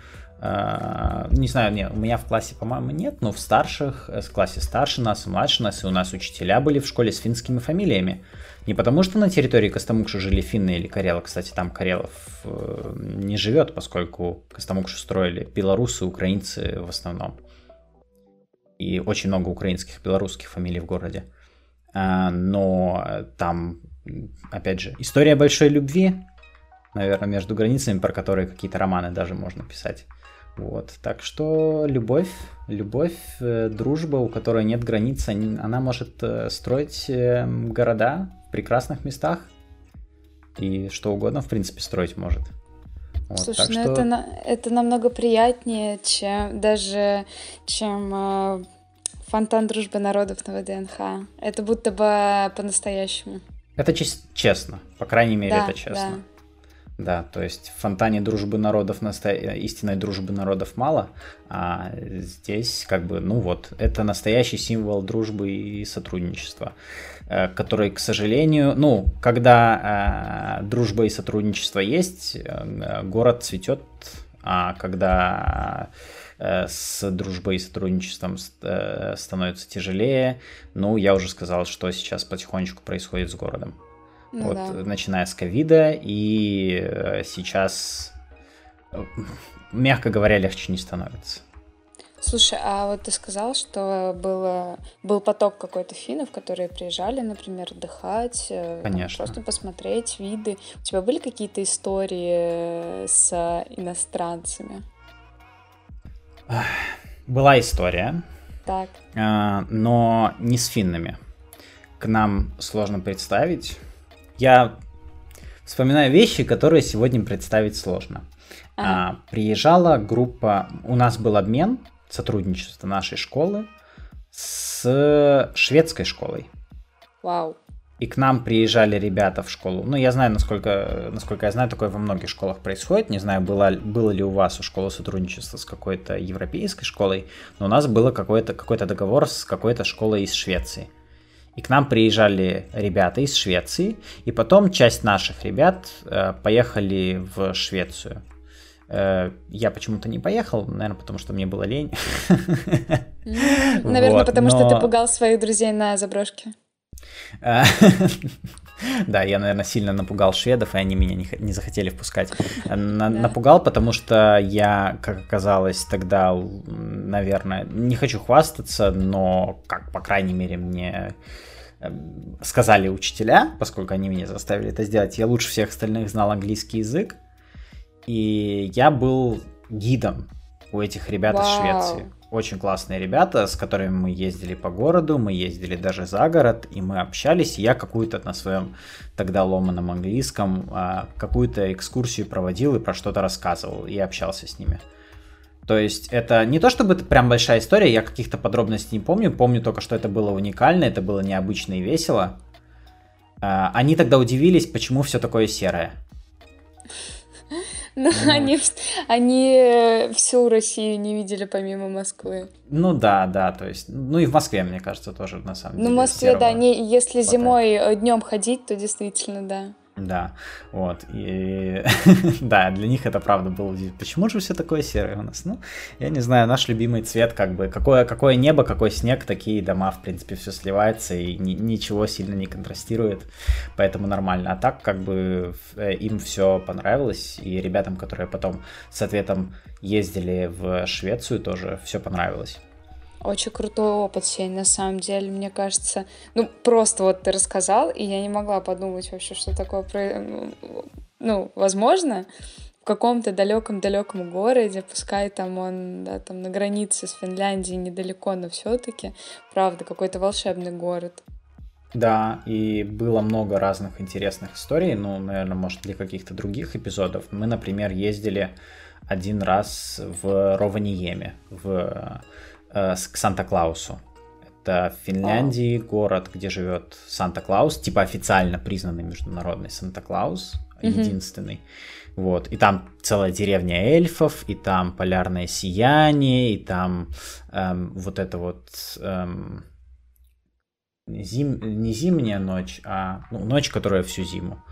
не знаю, нет, у меня в классе, по-моему, нет, но в старших, э, в классе старше нас младше нас, и у нас учителя были в школе с финскими фамилиями. Не потому, что на территории Костомукши жили финны или карелы, кстати, там карелов э, не живет, поскольку Костомукшу строили белорусы, украинцы в основном. И очень много украинских, белорусских фамилий в городе. Но там, опять же, история большой любви, наверное, между границами, про которые какие-то романы даже можно писать. Вот, так что любовь, любовь, э, дружба, у которой нет границ, она может э, строить э, города в прекрасных местах и что угодно, в принципе, строить может. Вот, Слушай, ну что... это, это намного приятнее, чем даже чем э, фонтан дружбы народов на ВДНХ. Это будто бы по-настоящему. Это честно, по крайней мере, да, это честно. Да. Да, то есть в фонтане дружбы народов, насто... истинной дружбы народов мало, а здесь как бы, ну вот, это настоящий символ дружбы и сотрудничества, э, который, к сожалению, ну, когда э, дружба и сотрудничество есть, э, город цветет, а когда с дружбой и сотрудничеством становится тяжелее, ну, я уже сказал, что сейчас потихонечку происходит с городом. Ну, вот, да. начиная с ковида, и э, сейчас, э, мягко говоря, легче не становится. Слушай, а вот ты сказал, что было, был поток какой-то финнов, которые приезжали, например, отдыхать, э, Конечно. просто посмотреть виды. У тебя были какие-то истории с иностранцами? Была история. Так. Но не с финнами. К нам сложно представить, я вспоминаю вещи, которые сегодня представить сложно. Ага. А, приезжала группа, у нас был обмен, сотрудничество нашей школы с шведской школой. Вау. И к нам приезжали ребята в школу. Ну, я знаю, насколько, насколько я знаю, такое во многих школах происходит. Не знаю, было, было ли у вас у школы сотрудничество с какой-то европейской школой, но у нас было какой-то какой договор с какой-то школой из Швеции. И к нам приезжали ребята из Швеции, и потом часть наших ребят э, поехали в Швецию. Э, я почему-то не поехал, наверное, потому что мне было лень. Наверное, потому что ты пугал своих друзей на заброшке. Да, я, наверное, сильно напугал шведов, и они меня не, не захотели впускать. На, да. Напугал, потому что я, как оказалось, тогда, наверное, не хочу хвастаться, но, как, по крайней мере, мне эм, сказали учителя, поскольку они меня заставили это сделать, я лучше всех остальных знал английский язык, и я был гидом у этих ребят Вау. из Швеции очень классные ребята, с которыми мы ездили по городу, мы ездили даже за город, и мы общались. Я какую-то на своем тогда ломаном английском а, какую-то экскурсию проводил и про что-то рассказывал, и общался с ними. То есть это не то чтобы это прям большая история, я каких-то подробностей не помню, помню только, что это было уникально, это было необычно и весело. А, они тогда удивились, почему все такое серое. Но ну, они, они э, всю Россию не видели помимо Москвы. Ну да, да, то есть, ну и в Москве, мне кажется, тоже на самом деле. Ну в Москве, да, не, если хватает. зимой э, днем ходить, то действительно, да. Да, вот. И да, для них это правда было. Почему же все такое серое у нас? Ну, я не знаю, наш любимый цвет, как бы, какое, какое небо, какой снег, такие дома, в принципе, все сливается и ни, ничего сильно не контрастирует, поэтому нормально. А так, как бы, э, им все понравилось, и ребятам, которые потом с ответом ездили в Швецию, тоже все понравилось. Очень крутой опыт, Сень, на самом деле, мне кажется. Ну, просто вот ты рассказал, и я не могла подумать вообще, что такое, ну, возможно, в каком-то далеком-далеком городе, пускай там он, да, там на границе с Финляндией недалеко, но все-таки, правда, какой-то волшебный город. Да, и было много разных интересных историй, ну, наверное, может, для каких-то других эпизодов. Мы, например, ездили один раз в Рованиеме, в, э, к Санта-Клаусу. Это в Финляндии oh. город, где живет Санта-Клаус, типа официально признанный международный Санта-Клаус, mm-hmm. единственный. Вот, и там целая деревня эльфов, и там полярное сияние, и там эм, вот это вот эм, зим, не зимняя ночь, а ну, ночь, которая всю зиму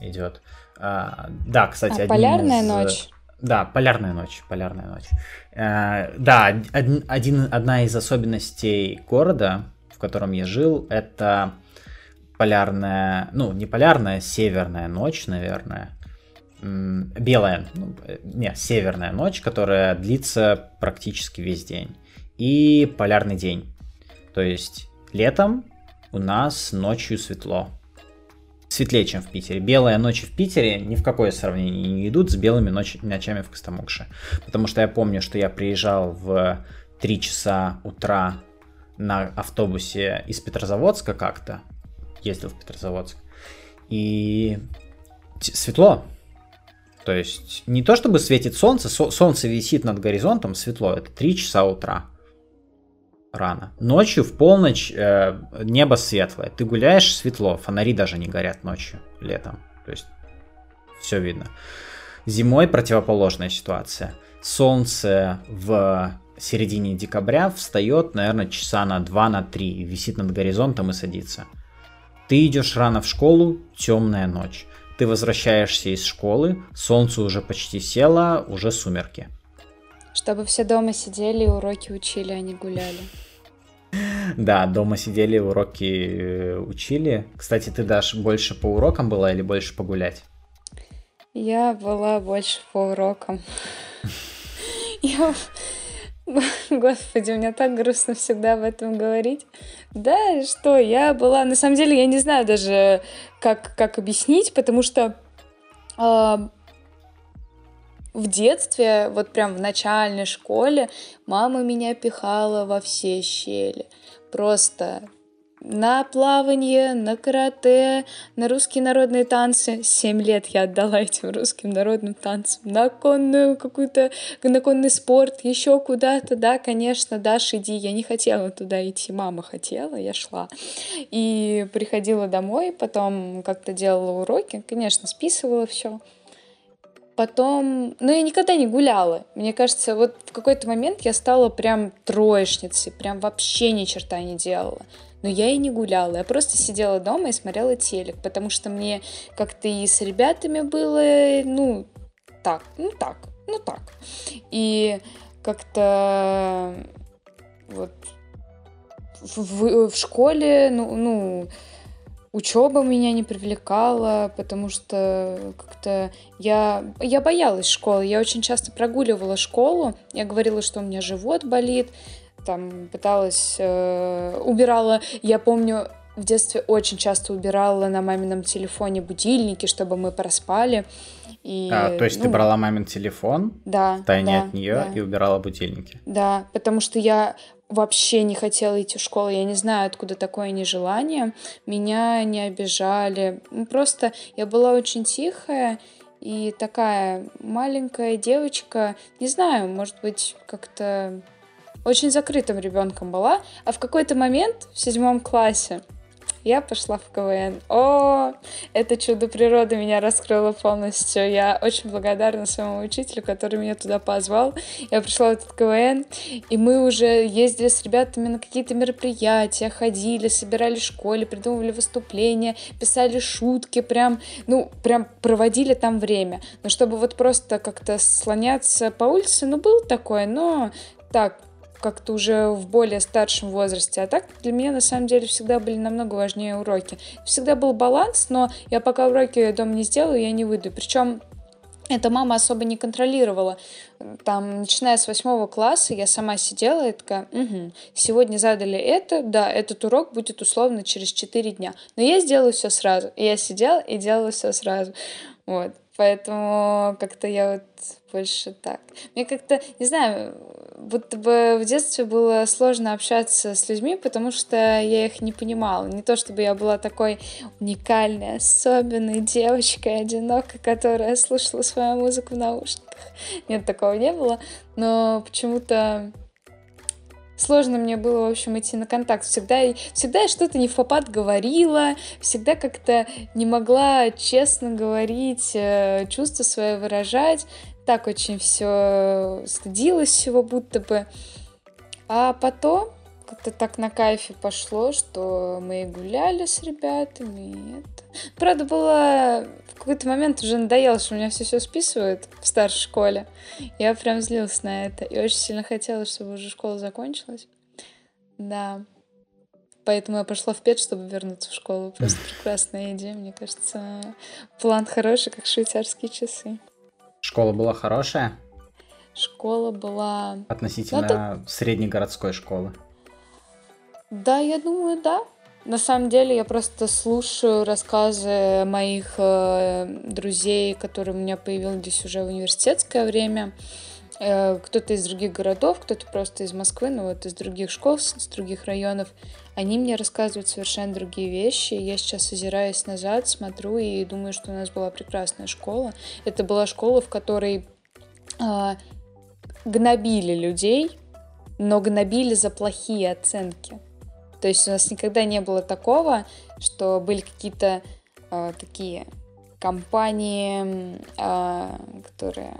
идет. А, да, кстати, а полярная из... ночь. Да, полярная ночь, полярная ночь. А, да, один, одна из особенностей города, в котором я жил, это полярная, ну, не полярная, северная ночь, наверное. Белая, ну, не, северная ночь, которая длится практически весь день. И полярный день. То есть летом у нас ночью светло. Светлее, чем в Питере. Белые ночи в Питере ни в какое сравнение не идут с белыми ночи, ночами в Костомукше. Потому что я помню, что я приезжал в 3 часа утра на автобусе из Петрозаводска как-то. Ездил в Петрозаводск. И светло. То есть не то чтобы светит солнце, солнце висит над горизонтом, светло. Это 3 часа утра рано. Ночью в полночь э, небо светлое. Ты гуляешь, светло, фонари даже не горят ночью, летом. То есть все видно. Зимой противоположная ситуация. Солнце в середине декабря встает, наверное, часа на 2 на 3, висит над горизонтом и садится. Ты идешь рано в школу, темная ночь. Ты возвращаешься из школы, солнце уже почти село, уже сумерки. Чтобы все дома сидели и уроки учили, а не гуляли. Да, дома сидели, уроки э, учили. Кстати, ты, Даш, больше по урокам была или больше погулять? Я была больше по урокам. Я... Господи, мне так грустно всегда об этом говорить. Да, что, я была... На самом деле, я не знаю даже, как, как объяснить, потому что э, в детстве, вот прям в начальной школе, мама меня пихала во все щели. Просто на плавание, на карате, на русские народные танцы. Семь лет я отдала этим русским народным танцам. На конную какую-то, на конный спорт, еще куда-то. Да, конечно, Даш, иди. Я не хотела туда идти, мама хотела, я шла. И приходила домой, потом как-то делала уроки. Конечно, списывала все. Потом, ну, я никогда не гуляла. Мне кажется, вот в какой-то момент я стала прям троечницей, прям вообще ни черта не делала. Но я и не гуляла, я просто сидела дома и смотрела телек, потому что мне как-то и с ребятами было, ну, так, ну так, ну так. И как-то вот в, в, в школе, ну, ну, учеба меня не привлекала, потому что как-то я, я боялась школы. Я очень часто прогуливала школу. Я говорила, что у меня живот болит. Там пыталась, э, убирала. Я помню, в детстве очень часто убирала на мамином телефоне будильники, чтобы мы проспали. И, а, то есть ну, ты брала мамин телефон, да, тайне да, от нее да. и убирала будильники. Да, потому что я вообще не хотела идти в школу. Я не знаю, откуда такое нежелание. Меня не обижали. Ну, просто я была очень тихая и такая маленькая девочка. Не знаю, может быть, как-то очень закрытым ребенком была. А в какой-то момент в седьмом классе я пошла в КВН. О, это чудо природы меня раскрыло полностью. Я очень благодарна своему учителю, который меня туда позвал. Я пришла в этот КВН, и мы уже ездили с ребятами на какие-то мероприятия, ходили, собирали в школе, придумывали выступления, писали шутки, прям, ну, прям проводили там время. Но чтобы вот просто как-то слоняться по улице, ну, был такое, но так, как-то уже в более старшем возрасте. А так для меня на самом деле всегда были намного важнее уроки. Всегда был баланс, но я пока уроки дома не сделаю, я не выйду. Причем это мама особо не контролировала. Там, начиная с восьмого класса, я сама сидела и такая, угу, сегодня задали это, да, этот урок будет условно через 4 дня. Но я сделаю все сразу. И я сидела и делала все сразу. Вот. Поэтому как-то я вот больше так. Мне как-то, не знаю, будто бы в детстве было сложно общаться с людьми, потому что я их не понимала. Не то чтобы я была такой уникальной, особенной девочкой, одинокой, которая слушала свою музыку в наушниках. Нет, такого не было. Но почему-то сложно мне было, в общем, идти на контакт. Всегда, всегда я что-то не в попад говорила, всегда как-то не могла честно говорить, э, чувства свои выражать. Так очень все стыдилась всего будто бы. А потом как-то так на кайфе пошло, что мы гуляли с ребятами. И это. Правда, было в какой-то момент уже надоело, что у меня все все списывают в старшей школе. Я прям злилась на это. И очень сильно хотела, чтобы уже школа закончилась. Да. Поэтому я пошла в пет, чтобы вернуться в школу. Просто прекрасная идея, мне кажется. План хороший, как швейцарские часы. Школа была хорошая? Школа была... Относительно ну, это... среднегородской школы. Да, я думаю, да. На самом деле я просто слушаю рассказы моих э, друзей, которые у меня появились уже в университетское время. Э, кто-то из других городов, кто-то просто из Москвы, но вот из других школ, с, других районов. Они мне рассказывают совершенно другие вещи. Я сейчас озираясь назад, смотрю и думаю, что у нас была прекрасная школа. Это была школа, в которой э, гнобили людей, но гнобили за плохие оценки. То есть у нас никогда не было такого, что были какие-то э, такие компании, э, которые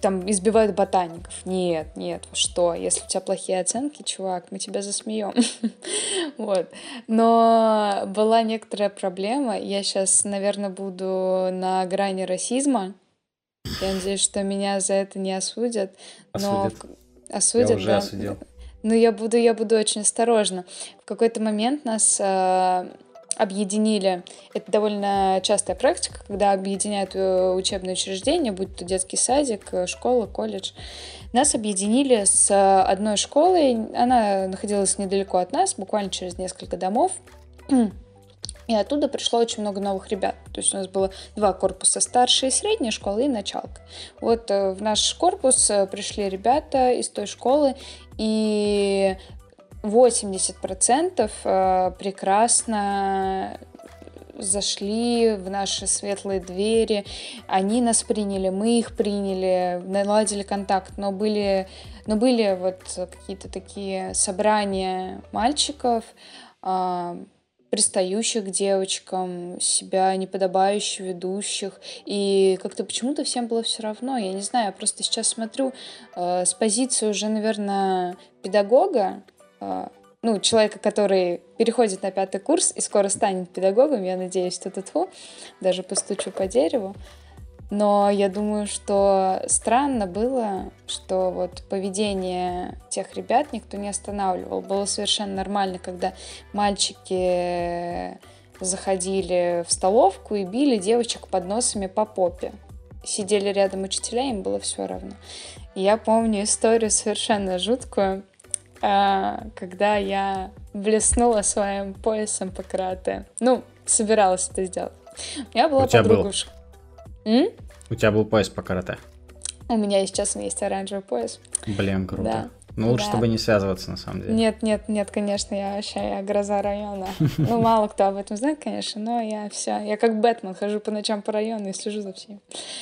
там избивают ботаников. Нет, нет, что? Если у тебя плохие оценки, чувак, мы тебя засмеем. вот. Но была некоторая проблема. Я сейчас, наверное, буду на грани расизма. Я надеюсь, что меня за это не осудят. Но... Осудят. Я уже да. осудил. Но я буду, я буду очень осторожна. В какой-то момент нас э, объединили. Это довольно частая практика, когда объединяют э, учебные учреждения, будь то детский садик, э, школа, колледж. Нас объединили с одной школой. Она находилась недалеко от нас, буквально через несколько домов. И оттуда пришло очень много новых ребят. То есть у нас было два корпуса, старшая и средняя школа и началка. Вот в наш корпус пришли ребята из той школы, и 80% э, прекрасно зашли в наши светлые двери, они нас приняли, мы их приняли, наладили контакт, но были, но были вот какие-то такие собрания мальчиков, а, пристающих к девочкам, себя неподобающе ведущих. И как-то почему-то всем было все равно. Я не знаю, я просто сейчас смотрю э, с позиции уже, наверное, педагога, ну, человека, который переходит на пятый курс и скоро станет педагогом, я надеюсь, тут даже постучу по дереву. Но я думаю, что странно было, что вот поведение тех ребят никто не останавливал. Было совершенно нормально, когда мальчики заходили в столовку и били девочек под носами по попе. Сидели рядом учителя, им было все равно. Я помню историю совершенно жуткую, а, когда я блеснула своим поясом по карате. Ну, собиралась это сделать. У меня была подруга был? в школе. У тебя был пояс по карате? У меня сейчас есть оранжевый пояс. Блин, круто. Да. Ну, лучше, да. чтобы не связываться, на самом деле. Нет, нет, нет, конечно, я вообще я гроза района. Ну, мало кто об этом знает, конечно, но я все, я как Бэтмен, хожу по ночам по району и слежу за всем.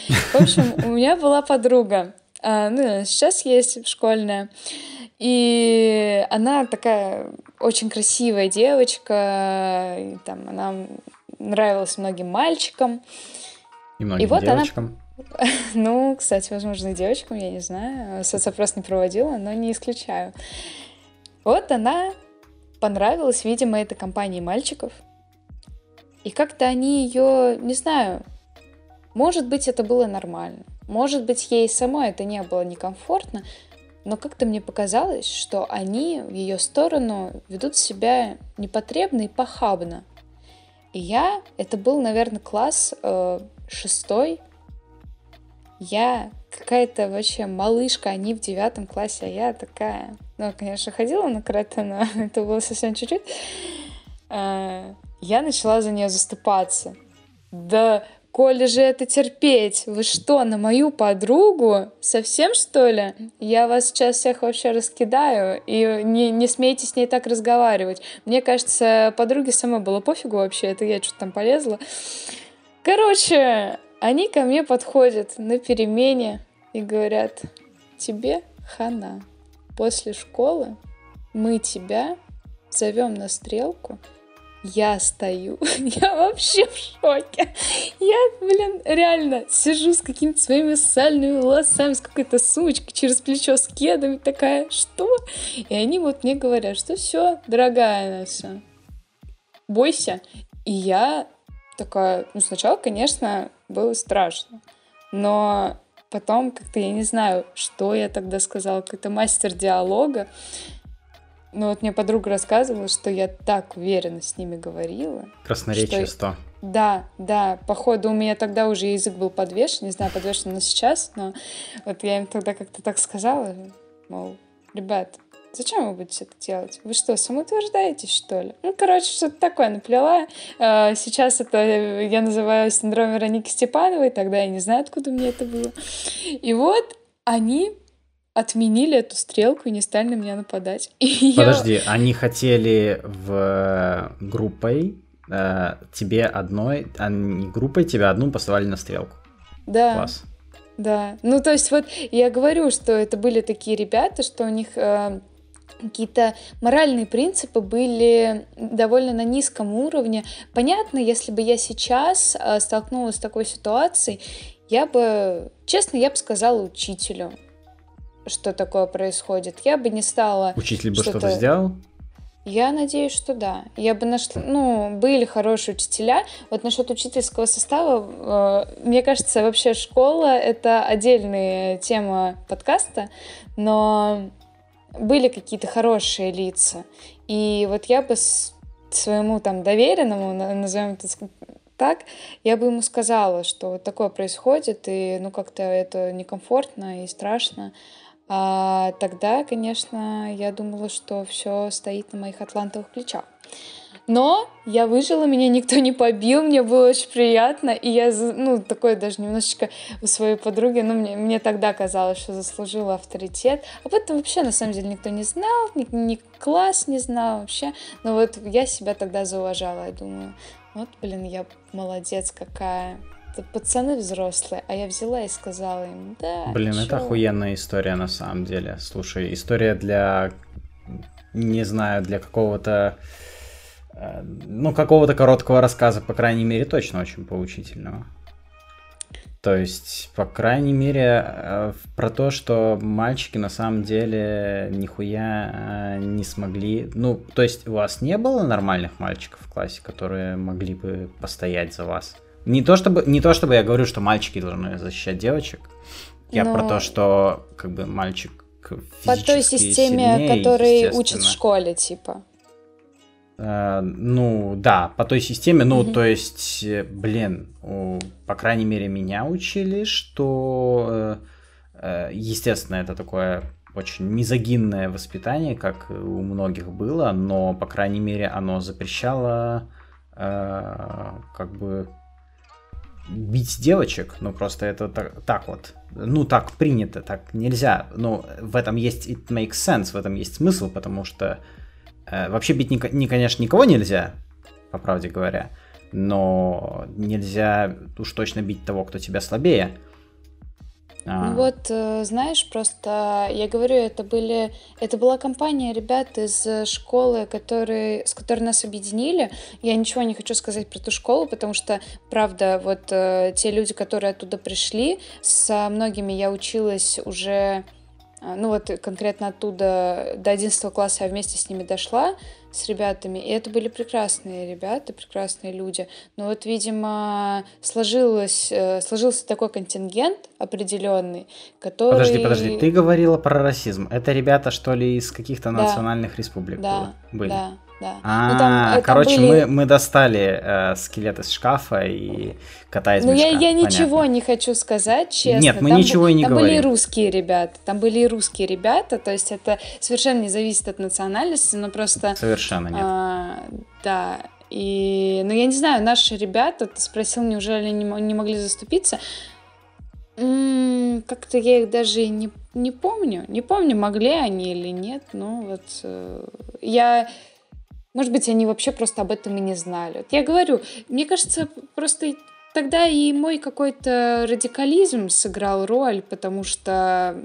В общем, у меня была подруга, а, ну, сейчас есть школьная, и она такая очень красивая девочка, и, там она нравилась многим мальчикам. И многим и вот девочкам. Она... Ну, кстати, возможно, и девочкам, я не знаю. Соцопрос не проводила, но не исключаю. Вот она понравилась, видимо, этой компании мальчиков. И как-то они ее, не знаю, может быть, это было нормально. Может быть, ей самой это не было некомфортно, но как-то мне показалось, что они в ее сторону ведут себя непотребно и похабно. И я, это был, наверное, класс э, шестой, я какая-то вообще малышка, они в девятом классе, а я такая... Ну, конечно, ходила на карате, но это было совсем чуть-чуть. А, я начала за нее заступаться. Да школе же это терпеть? Вы что, на мою подругу? Совсем, что ли? Я вас сейчас всех вообще раскидаю, и не, не смейте с ней так разговаривать. Мне кажется, подруге самой было пофигу вообще, это я что-то там полезла. Короче, они ко мне подходят на перемене и говорят, тебе хана. После школы мы тебя зовем на стрелку, я стою, я вообще в шоке. Я, блин, реально сижу с какими-то своими сальными волосами, с какой-то сумочкой через плечо с кедами, такая, что? И они вот мне говорят, что все, дорогая наша, бойся. И я такая, ну сначала, конечно, было страшно, но потом как-то, я не знаю, что я тогда сказала, какой-то мастер диалога, ну вот мне подруга рассказывала, что я так уверенно с ними говорила. Красноречие что... 100. Да, да, походу у меня тогда уже язык был подвешен, не знаю, подвешен на сейчас, но вот я им тогда как-то так сказала, мол, ребят, зачем вы будете это делать? Вы что, самоутверждаетесь, что ли? Ну, короче, что-то такое наплела. А, сейчас это я называю синдром Вероники Степановой, тогда я не знаю, откуда мне это было. И вот они отменили эту стрелку и не стали на меня нападать. И Подожди, я... они хотели в группой э, тебе одной, а не группой тебя одну посылали на стрелку. Да. Класс. Да. Ну, то есть вот я говорю, что это были такие ребята, что у них э, какие-то моральные принципы были довольно на низком уровне. Понятно, если бы я сейчас э, столкнулась с такой ситуацией, я бы, честно, я бы сказала учителю, что такое происходит. Я бы не стала... Учитель бы что-то сделал? Я надеюсь, что да. Я бы нашла... Ну, были хорошие учителя. Вот насчет учительского состава, э, мне кажется, вообще школа — это отдельная тема подкаста, но были какие-то хорошие лица. И вот я бы с своему там доверенному, назовем это так, я бы ему сказала, что вот такое происходит, и ну как-то это некомфортно и страшно. А тогда, конечно, я думала, что все стоит на моих атлантовых плечах. Но я выжила, меня никто не побил, мне было очень приятно, и я, ну, такое даже немножечко у своей подруги, ну, мне, мне тогда казалось, что заслужила авторитет. А потом вообще, на самом деле, никто не знал, ни, ни класс не знал вообще. Но вот я себя тогда зауважала, я думаю, вот, блин, я молодец какая пацаны взрослые, а я взяла и сказала им, да. Блин, чё? это охуенная история на самом деле. Слушай, история для, не знаю, для какого-то, э, ну, какого-то короткого рассказа, по крайней мере, точно очень поучительного. То есть, по крайней мере, э, про то, что мальчики на самом деле нихуя э, не смогли... Ну, то есть у вас не было нормальных мальчиков в классе, которые могли бы постоять за вас? Не то чтобы, не то чтобы я говорю, что мальчики должны защищать девочек. Я Но... про то, что как бы мальчик по той системе, сильнее, которой учат в школе, типа. Uh, ну, да, по той системе, ну, mm-hmm. то есть, э, блин, у, по крайней мере, меня учили, что, uh, естественно, это такое очень мизогинное воспитание, как у многих было, но, по крайней мере, оно запрещало, uh, как бы, бить девочек, ну просто это так, так вот, ну так принято, так нельзя, но в этом есть it makes sense, в этом есть смысл, потому что э, вообще бить, не, не, конечно, никого нельзя, по правде говоря, но нельзя уж точно бить того, кто тебя слабее, Ну вот, э, знаешь, просто я говорю, это были, это была компания ребят из э, школы, которые, с которой нас объединили. Я ничего не хочу сказать про ту школу, потому что, правда, вот э, те люди, которые оттуда пришли, со многими я училась уже ну вот конкретно оттуда до 11 класса я вместе с ними дошла, с ребятами, и это были прекрасные ребята, прекрасные люди. Но вот, видимо, сложилось, э, сложился такой контингент определенный, который... Подожди, подожди, ты говорила про расизм. Это ребята, что ли, из каких-то да. национальных республик да, были? Да, да. А, ну, там, короче, были... мы, мы достали э, скелет из шкафа и кота из Ну, я, я ничего не хочу сказать, честно. Нет, мы там, ничего и не там говорим. Там были русские ребята, там были и русские ребята, то есть это совершенно не зависит от национальности, но просто... Совершенно нет. А, да, И, ну, я не знаю, наши ребята, ты спросил, неужели не, не могли заступиться? Как-то я их даже не, не помню. Не помню, могли они или нет. Ну, вот э, я... Может быть, они вообще просто об этом и не знали. Вот я говорю, мне кажется, просто тогда и мой какой-то радикализм сыграл роль, потому что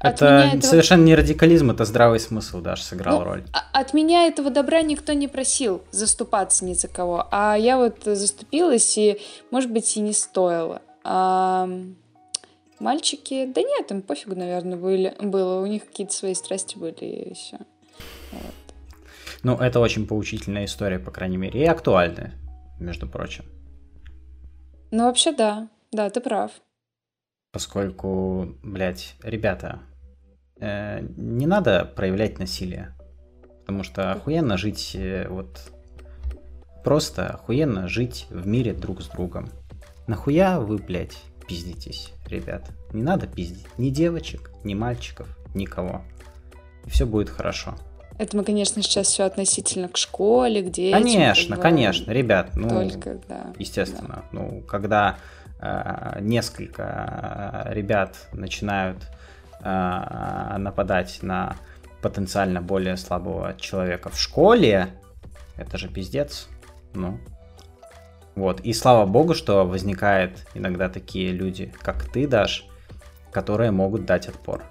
это этого... совершенно не радикализм, это здравый смысл даже сыграл ну, роль. А, от меня этого добра никто не просил заступаться ни за кого. А я вот заступилась, и, может быть, и не стоило. А мальчики, да нет, им пофигу, наверное, были, было. У них какие-то свои страсти были, и все. Ну, это очень поучительная история, по крайней мере, и актуальная, между прочим. Ну, вообще, да. Да, ты прав поскольку, блядь, ребята, э, не надо проявлять насилие, потому что охуенно жить э, вот просто охуенно жить в мире друг с другом. Нахуя вы, блядь, пиздитесь, ребят? Не надо пиздить ни девочек, ни мальчиков, никого. И все будет хорошо. Это мы, конечно, сейчас все относительно к школе, где Конечно, конечно, ребят, ну, Только, да, естественно, да. ну, когда Э, несколько ребят начинают э, нападать на потенциально более слабого человека в школе, это же пиздец. Ну. Вот. И слава богу, что возникают иногда такие люди, как ты, Даш, которые могут дать отпор.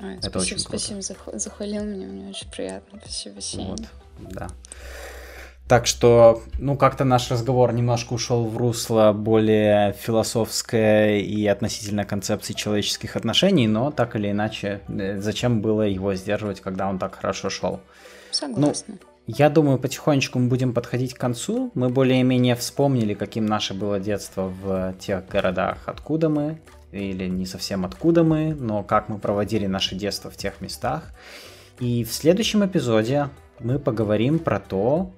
Ой, это спасибо, очень круто. Спасибо, захвалил меня, мне очень приятно. Спасибо, Сеня. Вот, да. Так что, ну, как-то наш разговор немножко ушел в русло более философское и относительно концепции человеческих отношений, но так или иначе, э, зачем было его сдерживать, когда он так хорошо шел? Согласна. Ну, я думаю, потихонечку мы будем подходить к концу. Мы более-менее вспомнили, каким наше было детство в тех городах, откуда мы, или не совсем откуда мы, но как мы проводили наше детство в тех местах. И в следующем эпизоде мы поговорим про то,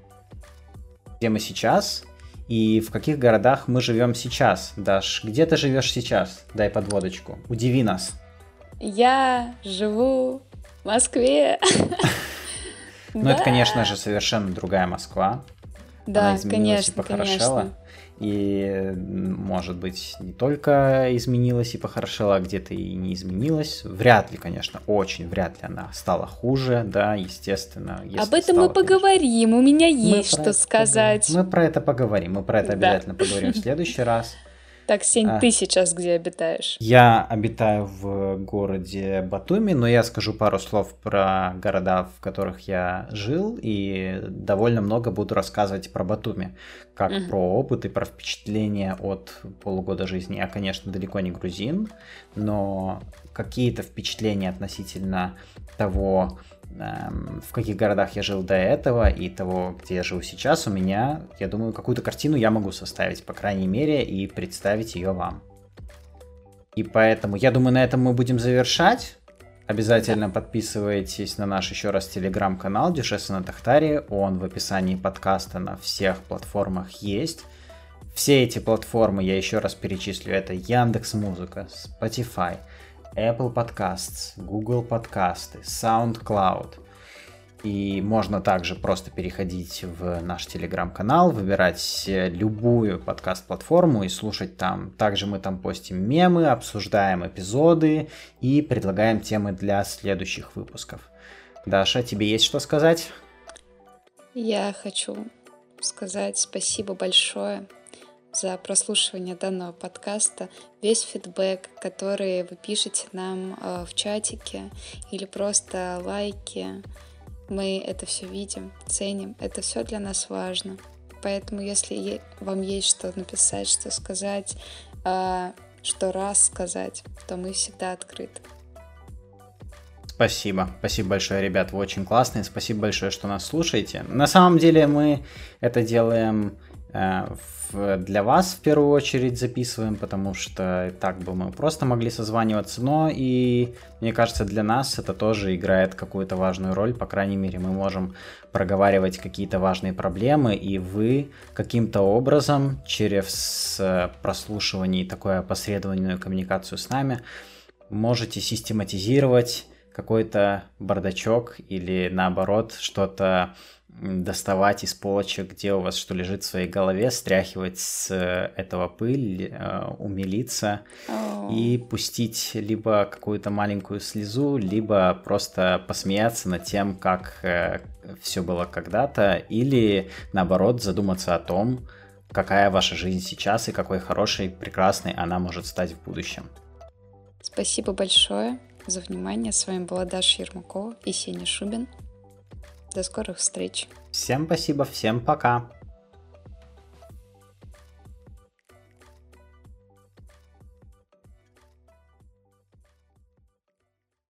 где мы сейчас и в каких городах мы живем сейчас. Даш, где ты живешь сейчас? Дай подводочку. Удиви нас. Я живу в Москве. Ну, это, конечно же, совершенно другая Москва. Да, конечно, конечно и, может быть, не только изменилась и похорошела, а где-то и не изменилась. Вряд ли, конечно, очень вряд ли она стала хуже, да, естественно. Об этом стала, мы поговорим, конечно. у меня есть что сказать. Поговорим. Мы про это поговорим, мы про это да. обязательно поговорим в следующий раз. Так, Сень, а, ты сейчас где обитаешь? Я обитаю в городе Батуми, но я скажу пару слов про города, в которых я жил, и довольно много буду рассказывать про Батуми, как угу. про опыт и про впечатления от полугода жизни. Я, конечно, далеко не грузин, но какие-то впечатления относительно того, в каких городах я жил до этого и того, где я живу сейчас, у меня, я думаю, какую-то картину я могу составить, по крайней мере, и представить ее вам. И поэтому, я думаю, на этом мы будем завершать. Обязательно подписывайтесь на наш еще раз телеграм-канал Дюшеса на Тахтаре. Он в описании подкаста на всех платформах есть. Все эти платформы, я еще раз перечислю, это Яндекс Музыка, Spotify, Apple Podcasts, Google Подкасты, SoundCloud. И можно также просто переходить в наш телеграм-канал, выбирать любую подкаст-платформу и слушать там. Также мы там постим мемы, обсуждаем эпизоды и предлагаем темы для следующих выпусков. Даша, тебе есть что сказать? Я хочу сказать спасибо большое за прослушивание данного подкаста, весь фидбэк, который вы пишете нам э, в чатике или просто лайки. Мы это все видим, ценим, это все для нас важно. Поэтому, если вам есть что написать, что сказать, э, что раз сказать, то мы всегда открыты. Спасибо. Спасибо большое, ребят. Вы очень классные. Спасибо большое, что нас слушаете. На самом деле мы это делаем для вас в первую очередь записываем, потому что так бы мы просто могли созваниваться, но и мне кажется для нас это тоже играет какую-то важную роль, по крайней мере мы можем проговаривать какие-то важные проблемы, и вы каким-то образом через э, прослушивание и такую опосредованную коммуникацию с нами можете систематизировать какой-то бардачок или наоборот что-то доставать из полочек, где у вас что лежит в своей голове, стряхивать с этого пыль, э, умилиться oh. и пустить либо какую-то маленькую слезу, либо просто посмеяться над тем, как э, все было когда-то, или наоборот задуматься о том, какая ваша жизнь сейчас и какой хорошей, прекрасной она может стать в будущем. Спасибо большое за внимание. С вами была Даша Ермакова и Сеня Шубин. До скорых встреч. Всем спасибо, всем пока.